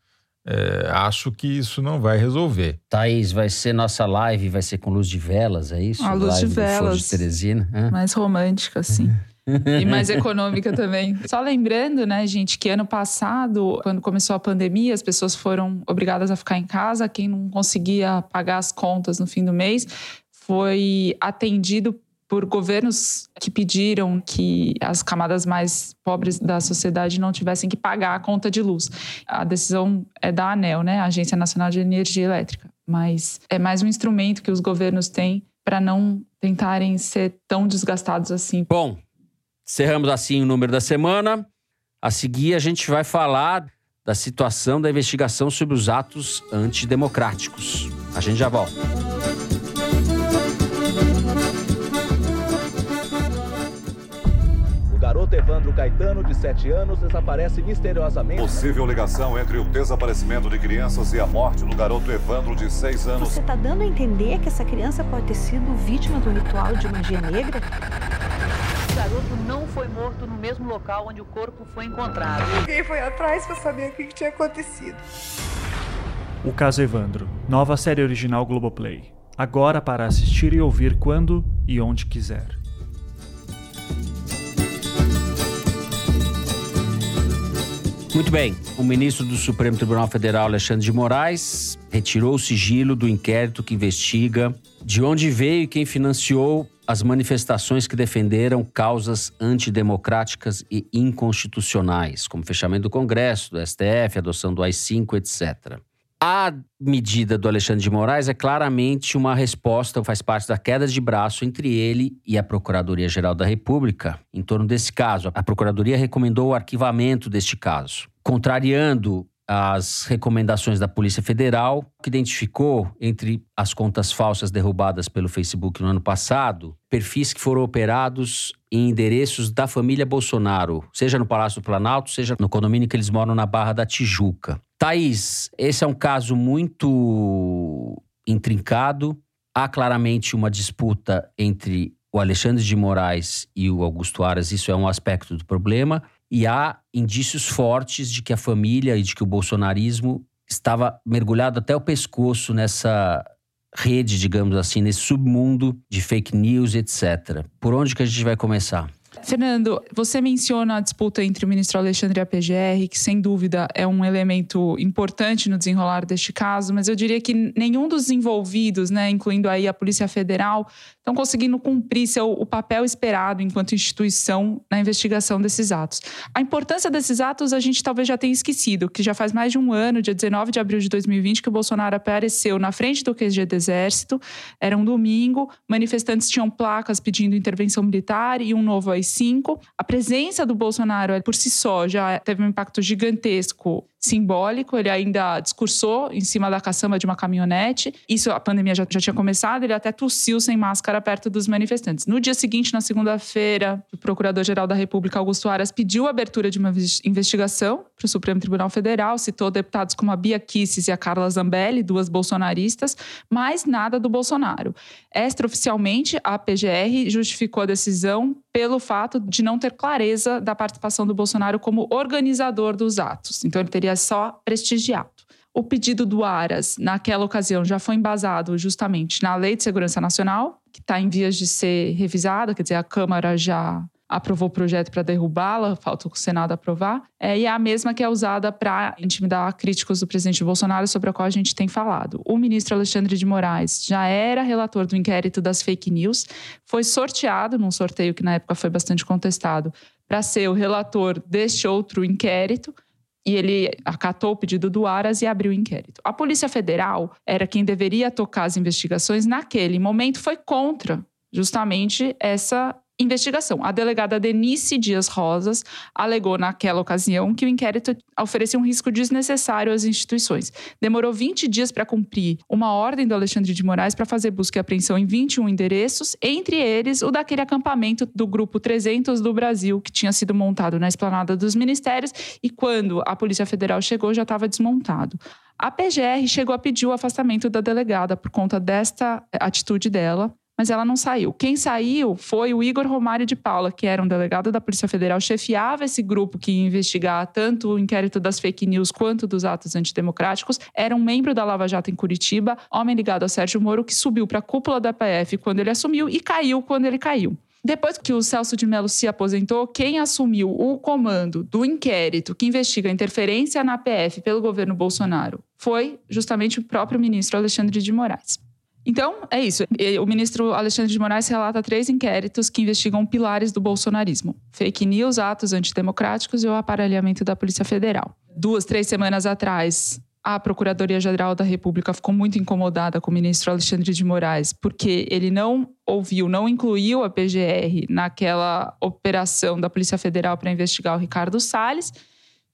É, acho que isso não vai resolver. Thaís, vai ser nossa live, vai ser com luz de velas, é isso? A luz live de velas. De Teresina. Mais romântica, sim. E mais econômica também. Só lembrando, né, gente, que ano passado, quando começou a pandemia, as pessoas foram obrigadas a ficar em casa. Quem não conseguia pagar as contas no fim do mês foi atendido por governos que pediram que as camadas mais pobres da sociedade não tivessem que pagar a conta de luz. A decisão é da ANEL, né, a Agência Nacional de Energia Elétrica, mas é mais um instrumento que os governos têm para não tentarem ser tão desgastados assim. Bom, Cerramos assim o número da semana. A seguir, a gente vai falar da situação da investigação sobre os atos antidemocráticos. A gente já volta. O garoto Evandro Caetano, de 7 anos, desaparece misteriosamente. Possível ligação entre o desaparecimento de crianças e a morte do garoto Evandro, de 6 anos. Você está dando a entender que essa criança pode ter sido vítima do ritual de magia negra? O garoto não foi morto no mesmo local onde o corpo foi encontrado. Ninguém foi atrás para saber o que tinha acontecido. O caso Evandro, nova série original Globoplay. Agora para assistir e ouvir quando e onde quiser. Muito bem. O ministro do Supremo Tribunal Federal, Alexandre de Moraes, retirou o sigilo do inquérito que investiga de onde veio e quem financiou as manifestações que defenderam causas antidemocráticas e inconstitucionais, como fechamento do Congresso, do STF, adoção do AI-5, etc. A medida do Alexandre de Moraes é claramente uma resposta, faz parte da queda de braço entre ele e a Procuradoria-Geral da República em torno desse caso. A Procuradoria recomendou o arquivamento deste caso, contrariando as recomendações da Polícia Federal, que identificou entre as contas falsas derrubadas pelo Facebook no ano passado, perfis que foram operados em endereços da família Bolsonaro, seja no Palácio do Planalto, seja no condomínio que eles moram na Barra da Tijuca. Thaís, esse é um caso muito intrincado. Há claramente uma disputa entre o Alexandre de Moraes e o Augusto Aras, isso é um aspecto do problema e há indícios fortes de que a família e de que o bolsonarismo estava mergulhado até o pescoço nessa rede, digamos assim, nesse submundo de fake news, etc. Por onde que a gente vai começar? Fernando, você menciona a disputa entre o ministro Alexandre e a PGR, que sem dúvida é um elemento importante no desenrolar deste caso, mas eu diria que nenhum dos envolvidos, né, incluindo aí a Polícia Federal, estão conseguindo cumprir seu, o papel esperado enquanto instituição na investigação desses atos. A importância desses atos a gente talvez já tenha esquecido, que já faz mais de um ano, dia 19 de abril de 2020, que o Bolsonaro apareceu na frente do QG do Exército, era um domingo, manifestantes tinham placas pedindo intervenção militar e um novo AI-5. A presença do Bolsonaro por si só já teve um impacto gigantesco simbólico. Ele ainda discursou em cima da caçamba de uma caminhonete. Isso, a pandemia já, já tinha começado. Ele até tossiu sem máscara perto dos manifestantes. No dia seguinte, na segunda-feira, o Procurador-Geral da República, Augusto Aras, pediu a abertura de uma investigação para o Supremo Tribunal Federal. Citou deputados como a Bia Kisses e a Carla Zambelli, duas bolsonaristas, mas nada do Bolsonaro. Extraoficialmente, a PGR justificou a decisão pelo fato de não ter clareza da participação do Bolsonaro como organizador dos atos. Então, ele teria seria só prestigiado. O pedido do Aras, naquela ocasião, já foi embasado justamente na Lei de Segurança Nacional, que está em vias de ser revisada, quer dizer, a Câmara já aprovou o projeto para derrubá-la, falta o Senado aprovar, é, e é a mesma que é usada para intimidar críticos do presidente Bolsonaro, sobre a qual a gente tem falado. O ministro Alexandre de Moraes já era relator do inquérito das fake news, foi sorteado num sorteio que na época foi bastante contestado, para ser o relator deste outro inquérito e ele acatou o pedido do Aras e abriu o inquérito. A Polícia Federal era quem deveria tocar as investigações naquele momento, foi contra justamente essa investigação. A delegada Denise Dias Rosas alegou naquela ocasião que o inquérito oferecia um risco desnecessário às instituições. Demorou 20 dias para cumprir uma ordem do Alexandre de Moraes para fazer busca e apreensão em 21 endereços, entre eles o daquele acampamento do grupo 300 do Brasil que tinha sido montado na esplanada dos ministérios e quando a Polícia Federal chegou já estava desmontado. A PGR chegou a pedir o afastamento da delegada por conta desta atitude dela mas ela não saiu. Quem saiu foi o Igor Romário de Paula, que era um delegado da Polícia Federal, chefiava esse grupo que ia investigar tanto o inquérito das fake news quanto dos atos antidemocráticos. Era um membro da Lava Jato em Curitiba, homem ligado a Sérgio Moro, que subiu para a cúpula da PF quando ele assumiu e caiu quando ele caiu. Depois que o Celso de Mello se aposentou, quem assumiu o comando do inquérito que investiga a interferência na PF pelo governo Bolsonaro foi justamente o próprio ministro Alexandre de Moraes. Então, é isso. O ministro Alexandre de Moraes relata três inquéritos que investigam pilares do bolsonarismo: fake news, atos antidemocráticos e o aparelhamento da Polícia Federal. Duas, três semanas atrás, a Procuradoria-Geral da República ficou muito incomodada com o ministro Alexandre de Moraes, porque ele não ouviu, não incluiu a PGR naquela operação da Polícia Federal para investigar o Ricardo Salles.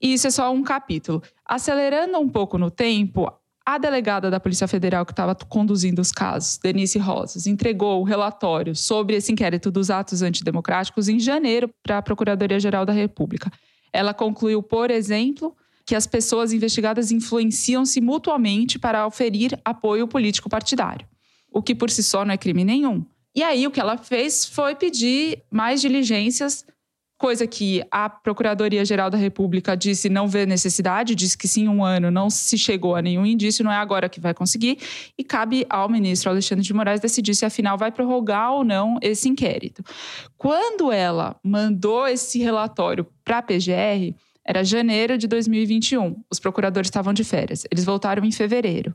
E isso é só um capítulo. Acelerando um pouco no tempo, a delegada da Polícia Federal que estava conduzindo os casos, Denise Rosas, entregou o relatório sobre esse inquérito dos atos antidemocráticos em janeiro para a Procuradoria-Geral da República. Ela concluiu, por exemplo, que as pessoas investigadas influenciam-se mutuamente para oferir apoio político partidário, o que por si só não é crime nenhum. E aí o que ela fez foi pedir mais diligências coisa que a Procuradoria-Geral da República disse não vê necessidade, disse que sim, um ano não se chegou a nenhum indício, não é agora que vai conseguir, e cabe ao ministro Alexandre de Moraes decidir se afinal vai prorrogar ou não esse inquérito. Quando ela mandou esse relatório para a PGR, era janeiro de 2021, os procuradores estavam de férias, eles voltaram em fevereiro.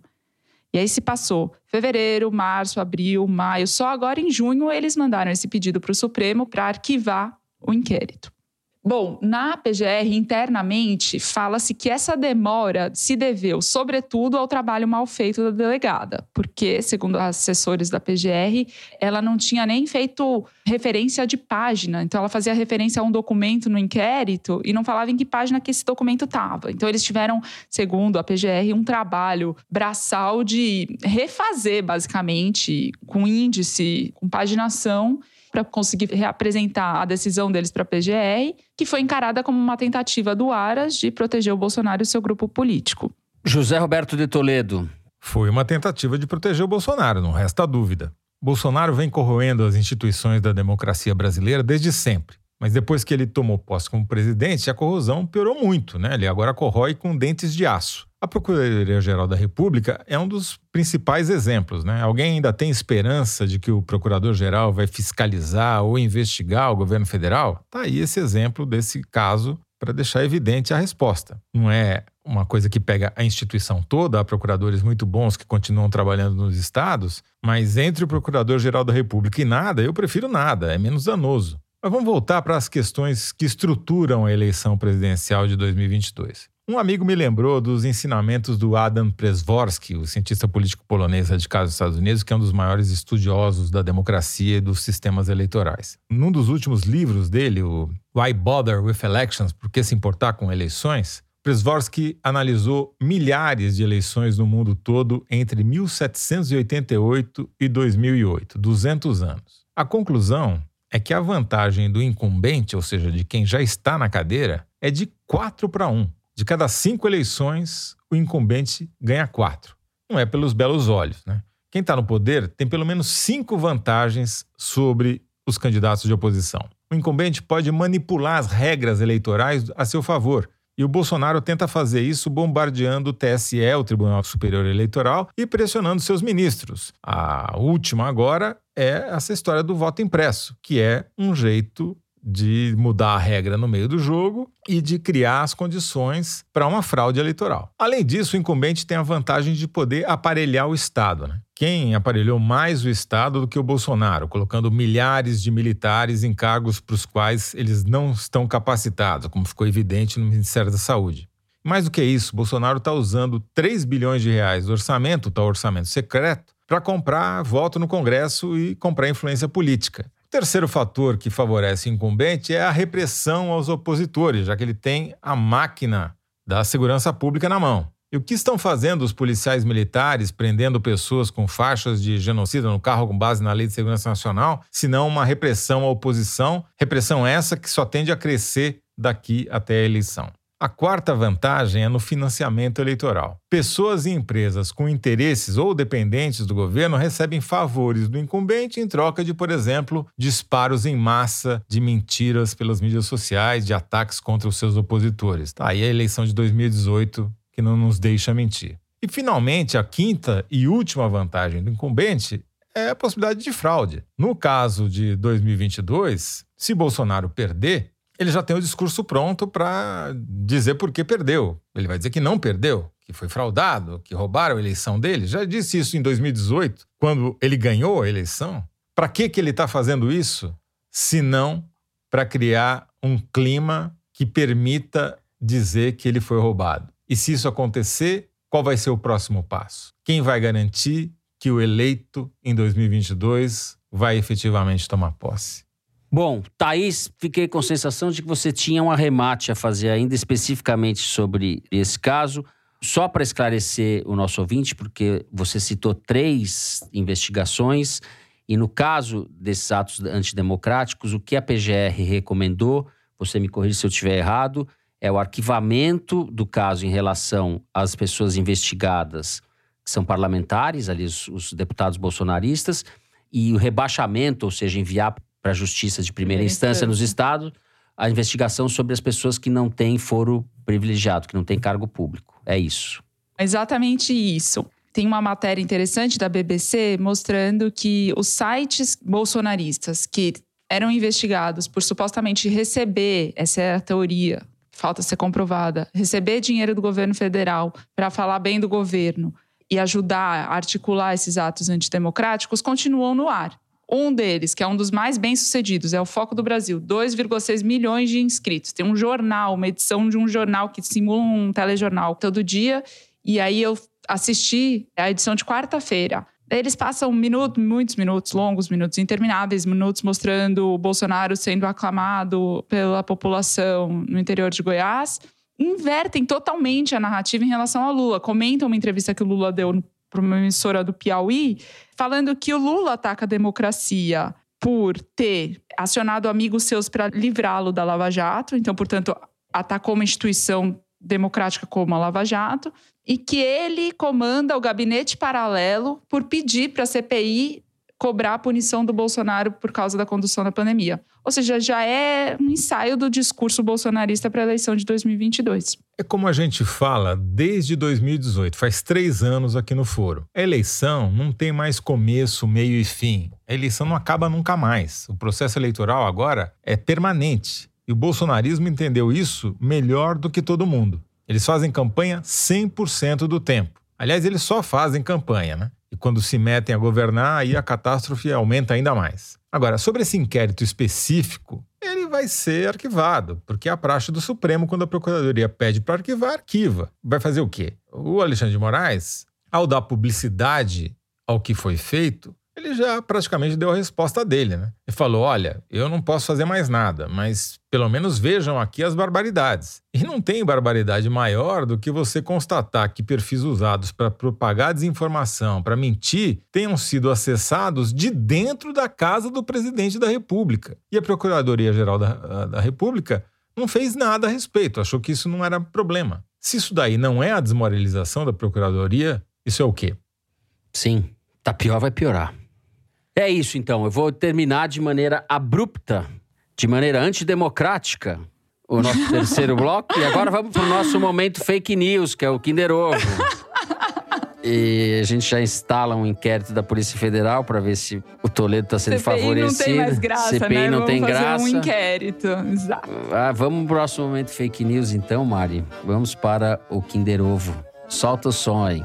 E aí se passou fevereiro, março, abril, maio. Só agora em junho eles mandaram esse pedido para o Supremo para arquivar o inquérito. Bom, na PGR, internamente, fala-se que essa demora se deveu, sobretudo, ao trabalho mal feito da delegada, porque, segundo assessores da PGR, ela não tinha nem feito referência de página. Então, ela fazia referência a um documento no inquérito e não falava em que página que esse documento estava. Então, eles tiveram, segundo a PGR, um trabalho braçal de refazer, basicamente, com índice, com paginação para conseguir reapresentar a decisão deles para a PGR, que foi encarada como uma tentativa do Aras de proteger o Bolsonaro e o seu grupo político. José Roberto de Toledo. Foi uma tentativa de proteger o Bolsonaro, não resta dúvida. Bolsonaro vem corroendo as instituições da democracia brasileira desde sempre. Mas depois que ele tomou posse como presidente, a corrosão piorou muito, né? Ele agora corrói com dentes de aço. A Procuradoria-Geral da República é um dos principais exemplos. Né? Alguém ainda tem esperança de que o Procurador-Geral vai fiscalizar ou investigar o governo federal? Está aí esse exemplo desse caso para deixar evidente a resposta. Não é uma coisa que pega a instituição toda, há procuradores muito bons que continuam trabalhando nos estados, mas entre o Procurador-Geral da República e nada, eu prefiro nada, é menos danoso. Mas vamos voltar para as questões que estruturam a eleição presidencial de 2022. Um amigo me lembrou dos ensinamentos do Adam Przeworski, o cientista político polonês radicado nos Estados Unidos, que é um dos maiores estudiosos da democracia e dos sistemas eleitorais. Num dos últimos livros dele, o Why Bother with Elections? Por que se importar com eleições? Przeworski analisou milhares de eleições no mundo todo entre 1788 e 2008, 200 anos. A conclusão é que a vantagem do incumbente, ou seja, de quem já está na cadeira, é de 4 para 1. De cada cinco eleições, o incumbente ganha quatro. Não é pelos belos olhos, né? Quem está no poder tem pelo menos cinco vantagens sobre os candidatos de oposição. O incumbente pode manipular as regras eleitorais a seu favor. E o Bolsonaro tenta fazer isso bombardeando o TSE, o Tribunal Superior Eleitoral, e pressionando seus ministros. A última agora é essa história do voto impresso, que é um jeito de mudar a regra no meio do jogo e de criar as condições para uma fraude eleitoral. Além disso, o incumbente tem a vantagem de poder aparelhar o Estado. Né? Quem aparelhou mais o Estado do que o Bolsonaro, colocando milhares de militares em cargos para os quais eles não estão capacitados, como ficou evidente no Ministério da Saúde. Mais do que isso, Bolsonaro está usando 3 bilhões de reais do orçamento, tal orçamento secreto, para comprar voto no Congresso e comprar influência política. Terceiro fator que favorece o incumbente é a repressão aos opositores, já que ele tem a máquina da segurança pública na mão. E o que estão fazendo os policiais militares prendendo pessoas com faixas de genocida no carro com base na Lei de Segurança Nacional, se não uma repressão à oposição, repressão essa que só tende a crescer daqui até a eleição. A quarta vantagem é no financiamento eleitoral. Pessoas e empresas com interesses ou dependentes do governo recebem favores do incumbente em troca de, por exemplo, disparos em massa de mentiras pelas mídias sociais, de ataques contra os seus opositores. Tá aí a eleição de 2018 que não nos deixa mentir. E, finalmente, a quinta e última vantagem do incumbente é a possibilidade de fraude. No caso de 2022, se Bolsonaro perder, ele já tem o discurso pronto para dizer por que perdeu. Ele vai dizer que não perdeu, que foi fraudado, que roubaram a eleição dele. Já disse isso em 2018, quando ele ganhou a eleição. Para que, que ele está fazendo isso? Se não para criar um clima que permita dizer que ele foi roubado. E se isso acontecer, qual vai ser o próximo passo? Quem vai garantir que o eleito em 2022 vai efetivamente tomar posse? Bom, Thaís, fiquei com a sensação de que você tinha um arremate a fazer ainda especificamente sobre esse caso. Só para esclarecer o nosso ouvinte, porque você citou três investigações, e no caso desses atos antidemocráticos, o que a PGR recomendou, você me corrija se eu estiver errado, é o arquivamento do caso em relação às pessoas investigadas, que são parlamentares, ali os, os deputados bolsonaristas, e o rebaixamento, ou seja, enviar para a justiça de primeira, primeira instância, instância nos estados a investigação sobre as pessoas que não têm foro privilegiado, que não têm cargo público. É isso. Exatamente isso. Tem uma matéria interessante da BBC mostrando que os sites bolsonaristas que eram investigados por supostamente receber, essa é a teoria, falta ser comprovada, receber dinheiro do governo federal para falar bem do governo e ajudar a articular esses atos antidemocráticos continuam no ar. Um deles, que é um dos mais bem-sucedidos, é o Foco do Brasil, 2,6 milhões de inscritos. Tem um jornal, uma edição de um jornal que simula um telejornal todo dia. E aí eu assisti a edição de quarta-feira. Eles passam minutos, muitos minutos, longos minutos, intermináveis minutos, mostrando o Bolsonaro sendo aclamado pela população no interior de Goiás. Invertem totalmente a narrativa em relação a Lula. Comentam uma entrevista que o Lula deu para uma emissora do Piauí, falando que o Lula ataca a democracia por ter acionado amigos seus para livrá-lo da Lava Jato, então, portanto, atacou uma instituição democrática como a Lava Jato, e que ele comanda o gabinete paralelo por pedir para a CPI cobrar a punição do Bolsonaro por causa da condução da pandemia. Ou seja, já é um ensaio do discurso bolsonarista para a eleição de 2022. É como a gente fala desde 2018, faz três anos aqui no Foro. A eleição não tem mais começo, meio e fim. A eleição não acaba nunca mais. O processo eleitoral agora é permanente. E o bolsonarismo entendeu isso melhor do que todo mundo. Eles fazem campanha 100% do tempo. Aliás, eles só fazem campanha, né? E quando se metem a governar, aí a catástrofe aumenta ainda mais. Agora, sobre esse inquérito específico, ele vai ser arquivado, porque é a praxe do Supremo, quando a Procuradoria pede para arquivar, arquiva. Vai fazer o quê? O Alexandre de Moraes, ao dar publicidade ao que foi feito, ele já praticamente deu a resposta dele, né? Ele falou: olha, eu não posso fazer mais nada, mas pelo menos vejam aqui as barbaridades. E não tem barbaridade maior do que você constatar que perfis usados para propagar desinformação, para mentir, tenham sido acessados de dentro da casa do presidente da República. E a Procuradoria-Geral da, da República não fez nada a respeito, achou que isso não era problema. Se isso daí não é a desmoralização da Procuradoria, isso é o quê? Sim, tá pior, vai piorar. É isso então, eu vou terminar de maneira abrupta, de maneira antidemocrática, o nosso (laughs) terceiro bloco. E agora vamos para o nosso momento fake news, que é o Kinder Ovo. E a gente já instala um inquérito da Polícia Federal para ver se o Toledo está sendo CPI favorecido. não tem mais graça, CPI né? não vamos tem fazer graça. um inquérito. Exato. Ah, vamos pro próximo momento fake news então, Mari. Vamos para o Kinder Ovo. Solta o som aí.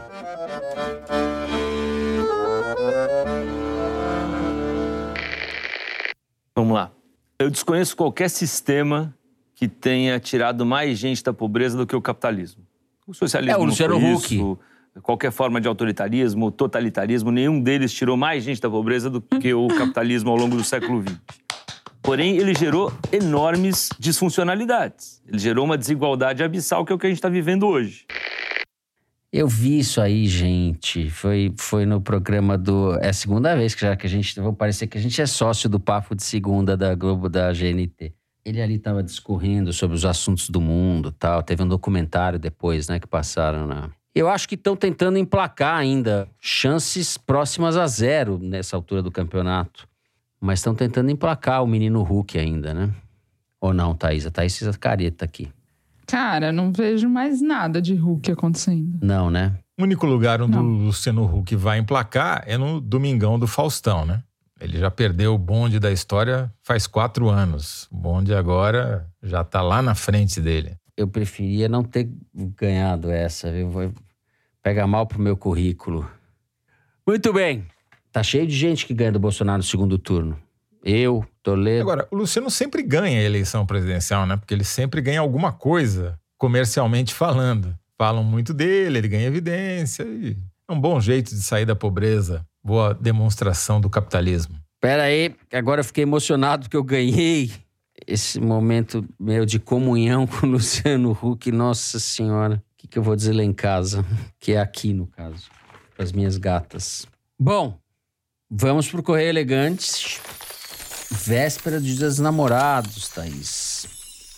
Vamos lá. Eu desconheço qualquer sistema que tenha tirado mais gente da pobreza do que o capitalismo. O socialismo É, o não Luciano Huck. isso, qualquer forma de autoritarismo, totalitarismo, nenhum deles tirou mais gente da pobreza do que o capitalismo ao longo do século XX. Porém, ele gerou enormes disfuncionalidades. Ele gerou uma desigualdade abissal, que é o que a gente está vivendo hoje. Eu vi isso aí, gente. Foi, foi no programa do. É a segunda vez que já que a gente. Vou parecer que a gente é sócio do Papo de Segunda da Globo da GNT. Ele ali estava discorrendo sobre os assuntos do mundo tal. Teve um documentário depois, né, que passaram na. Eu acho que estão tentando emplacar ainda chances próximas a zero nessa altura do campeonato. Mas estão tentando emplacar o menino Hulk ainda, né? Ou não, Thaís? A Thaís a careta aqui. Cara, não vejo mais nada de Hulk acontecendo. Não, né? O único lugar onde o Luciano Huck vai emplacar é no Domingão do Faustão, né? Ele já perdeu o bonde da história faz quatro anos. O bonde agora já tá lá na frente dele. Eu preferia não ter ganhado essa, viu? Vou- Pega mal pro meu currículo. Muito bem. Tá cheio de gente que ganha do Bolsonaro no segundo turno. Eu, Toledo. Agora, o Luciano sempre ganha a eleição presidencial, né? Porque ele sempre ganha alguma coisa, comercialmente falando. Falam muito dele, ele ganha evidência. E é um bom jeito de sair da pobreza. Boa demonstração do capitalismo. Pera aí, agora eu fiquei emocionado porque eu ganhei esse momento meu de comunhão (laughs) com o Luciano Huck. Nossa Senhora, o que, que eu vou dizer lá em casa? (laughs) Que é aqui, no caso, para as minhas gatas. Bom, vamos pro Correio Elegante. Véspera de Dia dos Namorados, Thaís.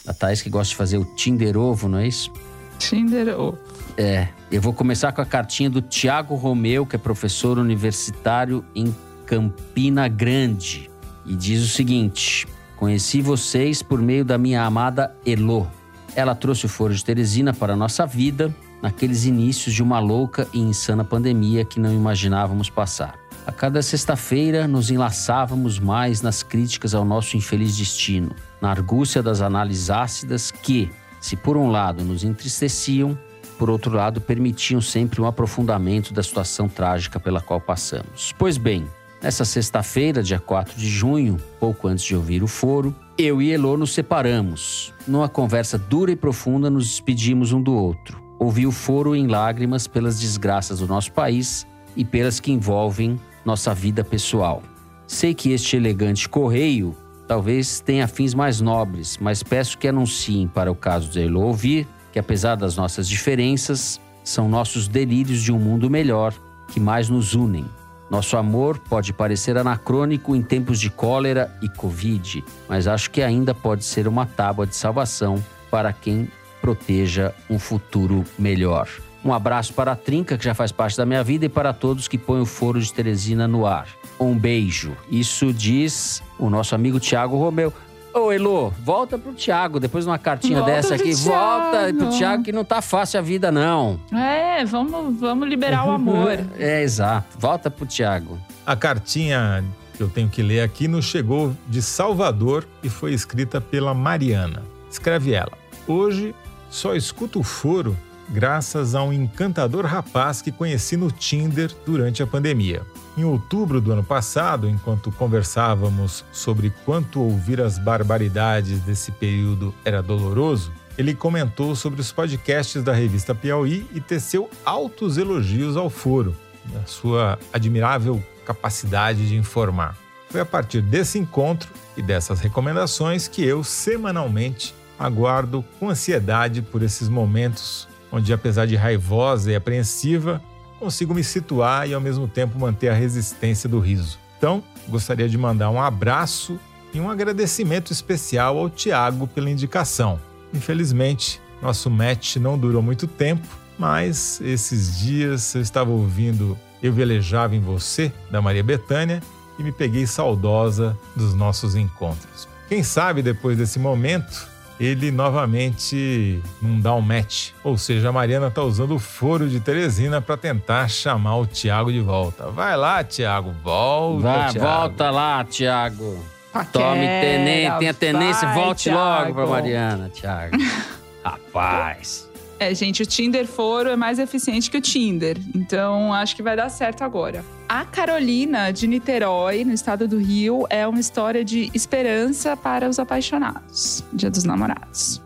A Thaís que gosta de fazer o Tinder Ovo, não é isso? Tinder Ovo. É, eu vou começar com a cartinha do Tiago Romeu, que é professor universitário em Campina Grande. E diz o seguinte: Conheci vocês por meio da minha amada Elo. Ela trouxe o Foro de Teresina para a nossa vida naqueles inícios de uma louca e insana pandemia que não imaginávamos passar. A cada sexta-feira nos enlaçávamos mais nas críticas ao nosso infeliz destino, na argúcia das análises ácidas que, se por um lado nos entristeciam, por outro lado permitiam sempre um aprofundamento da situação trágica pela qual passamos. Pois bem, nessa sexta-feira, dia 4 de junho, pouco antes de ouvir o foro, eu e Elô nos separamos. Numa conversa dura e profunda, nos despedimos um do outro. Ouvi o foro em lágrimas pelas desgraças do nosso país e pelas que envolvem nossa vida pessoal. Sei que este elegante correio talvez tenha fins mais nobres, mas peço que anunciem para o caso de Elô ouvir que, apesar das nossas diferenças, são nossos delírios de um mundo melhor que mais nos unem. Nosso amor pode parecer anacrônico em tempos de cólera e Covid, mas acho que ainda pode ser uma tábua de salvação para quem proteja um futuro melhor. Um abraço para a Trinca, que já faz parte da minha vida, e para todos que põem o Foro de Teresina no ar. Um beijo. Isso diz o nosso amigo Tiago Romeu. Ô, Elô, volta pro Tiago, depois de uma cartinha Volta dessa aqui. Volta pro Thiago. Tiago, que não tá fácil a vida, não. É, vamos, vamos liberar o amor. (laughs) É, exato. Volta pro Tiago. A cartinha que eu tenho que ler aqui nos chegou de Salvador e foi escrita pela Mariana. Escreve ela: Hoje só escuto o foro graças a um encantador rapaz que conheci no Tinder durante a pandemia. Em outubro do ano passado, enquanto conversávamos sobre quanto ouvir as barbaridades desse período era doloroso, ele comentou sobre os podcasts da revista Piauí e teceu altos elogios ao foro, da sua admirável capacidade de informar. Foi a partir desse encontro e dessas recomendações que eu, semanalmente, aguardo com ansiedade por esses momentos onde, apesar de raivosa e apreensiva, consigo me situar e ao mesmo tempo manter a resistência do riso. Então, gostaria de mandar um abraço e um agradecimento especial ao Tiago pela indicação. Infelizmente, nosso match não durou muito tempo, mas esses dias eu estava ouvindo Eu Velejava em Você, da Maria Bethânia, e me peguei saudosa dos nossos encontros. Quem sabe depois desse momento ele novamente não dá um match. Ou seja, a Mariana está usando o foro de Teresina para tentar chamar o Tiago de volta. Vai lá, Tiago, volta. Vai, Thiago. volta lá, Tiago. Paquera, Tome tenência, tenha tenência, volte logo Thiago. pra Mariana, Tiago. (laughs) Rapaz. É, gente, o Tinder Foro é mais eficiente que o Tinder. Então, acho que vai dar certo agora. A Carolina de Niterói, no estado do Rio, é uma história de esperança para os apaixonados. Dia dos Namorados.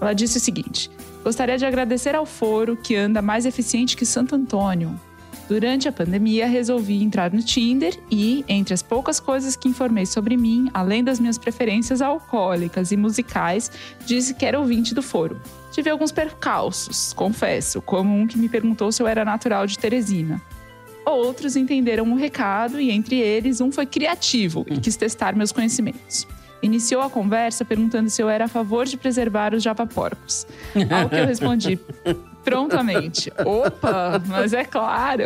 Ela disse o seguinte: Gostaria de agradecer ao foro que anda mais eficiente que Santo Antônio. Durante a pandemia, resolvi entrar no Tinder e, entre as poucas coisas que informei sobre mim, além das minhas preferências alcoólicas e musicais, disse que era ouvinte do foro. Tive alguns percalços, confesso, como um que me perguntou se eu era natural de Teresina. Outros entenderam o recado e, entre eles, um foi criativo e quis testar meus conhecimentos. Iniciou a conversa perguntando se eu era a favor de preservar os japaporcos. Ao que eu respondi (laughs) prontamente: Opa, mas é claro.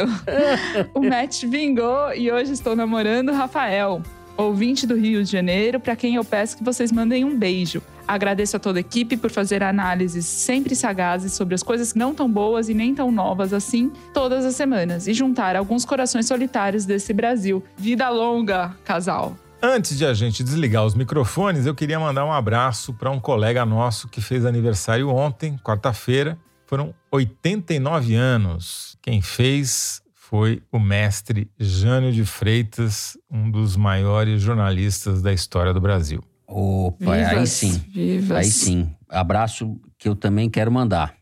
O match vingou e hoje estou namorando o Rafael, ouvinte do Rio de Janeiro, para quem eu peço que vocês mandem um beijo. Agradeço a toda a equipe por fazer análises sempre sagazes sobre as coisas não tão boas e nem tão novas assim todas as semanas e juntar alguns corações solitários desse Brasil. Vida longa, casal. Antes de a gente desligar os microfones, eu queria mandar um abraço para um colega nosso que fez aniversário ontem, quarta-feira. Foram 89 anos. Quem fez foi o mestre Jânio de Freitas, um dos maiores jornalistas da história do Brasil. Opa, aí Vivas, sim. vivas. Aí sim. Abraço que eu também quero mandar.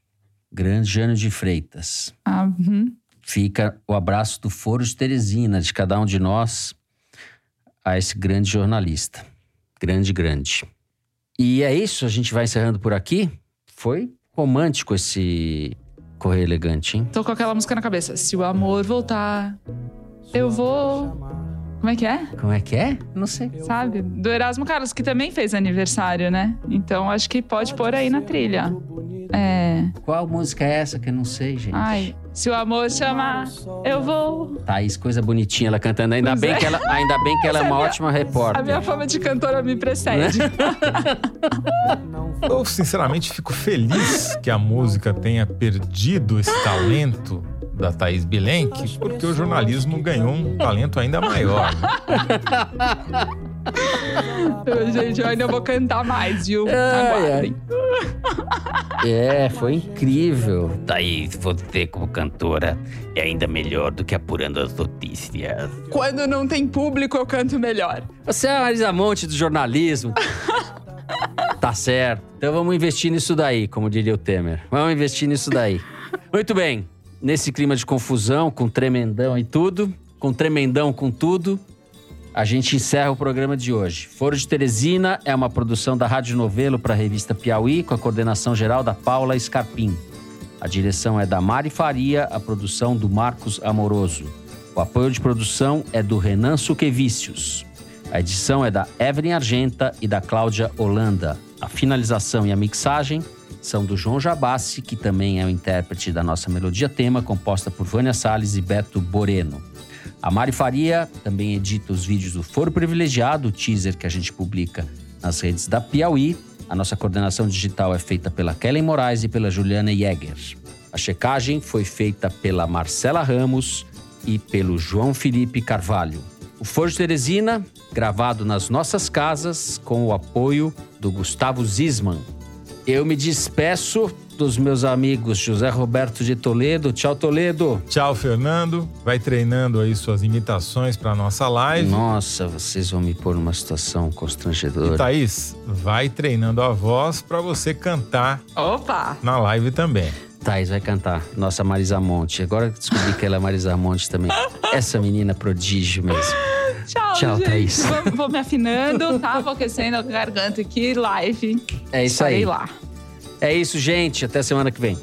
Grande Jânio de Freitas. Ah, uhum. Fica o abraço do Foro de Teresina, de cada um de nós, a esse grande jornalista. Grande, grande. E é isso, a gente vai encerrando por aqui. Foi romântico esse Correio Elegante, hein? Tô com aquela música na cabeça. Se o amor voltar, eu vou. Como é que é? Como é que é? Não sei. Sabe? Do Erasmo Carlos, que também fez aniversário, né? Então acho que pode pôr aí na trilha. É. Qual música é essa que eu não sei, gente? Ai, se o amor chamar, eu vou. Thaís, coisa bonitinha ela cantando. Ainda, Pois bem, é. que ela, ainda bem que ela é uma Sabia? ótima A repórter. minha fama de cantora me precede. (laughs) Eu, sinceramente, fico feliz que a música tenha perdido esse talento da Thaís Bilenque, porque o jornalismo ganhou um talento ainda maior. (laughs) Eu, Gente, eu ainda vou cantar mais, viu? Aguardem. É, foi incrível. Thaís, você como cantora é ainda melhor do que apurando as notícias. Quando não tem público, eu canto melhor. Você é a Marisa Monte do jornalismo. (laughs) tá certo. Então vamos investir nisso daí, como diria o Temer. Vamos investir nisso daí. Muito bem. Nesse clima de confusão, com tremendão e tudo, com tremendão com tudo, a gente encerra o programa de hoje. Foro de Teresina é uma produção da Rádio Novelo para a revista Piauí, com a coordenação geral da Paula Scarpim. A direção é da Mari Faria, a produção do Marcos Amoroso. O apoio de produção é do Renan Suquevicius. A edição é da Evelyn Argenta e da Cláudia Holanda. A finalização e a mixagem são do João Jabassi, que também é o intérprete da nossa melodia tema, composta por Vânia Salles e Beto Boreno. A Mari Faria também edita os vídeos do Foro Privilegiado, o teaser que a gente publica nas redes da Piauí. A nossa coordenação digital é feita pela Kellen Moraes e pela Juliana Jäger. A checagem foi feita pela Marcela Ramos e pelo João Felipe Carvalho. O Foro de Teresina, gravado nas nossas casas, com o apoio do Gustavo Zisman. Eu me despeço dos meus amigos José Roberto de Toledo. Tchau, Toledo. Tchau, Fernando. Vai treinando aí suas imitações para nossa live. Nossa, vocês vão me pôr numa situação constrangedora. E Thaís, vai treinando a voz para você cantar Opa! na live também. Thaís vai cantar. Nossa Marisa Monte. Agora que descobri que ela é Marisa Monte também. Essa menina prodígio mesmo. (laughs) Tchau, Tchau, gente. Thaís. Vou, vou me afinando, tá? Vou aquecendo a garganta aqui, live. É isso Estarei aí. lá. É isso, gente. Até semana que vem.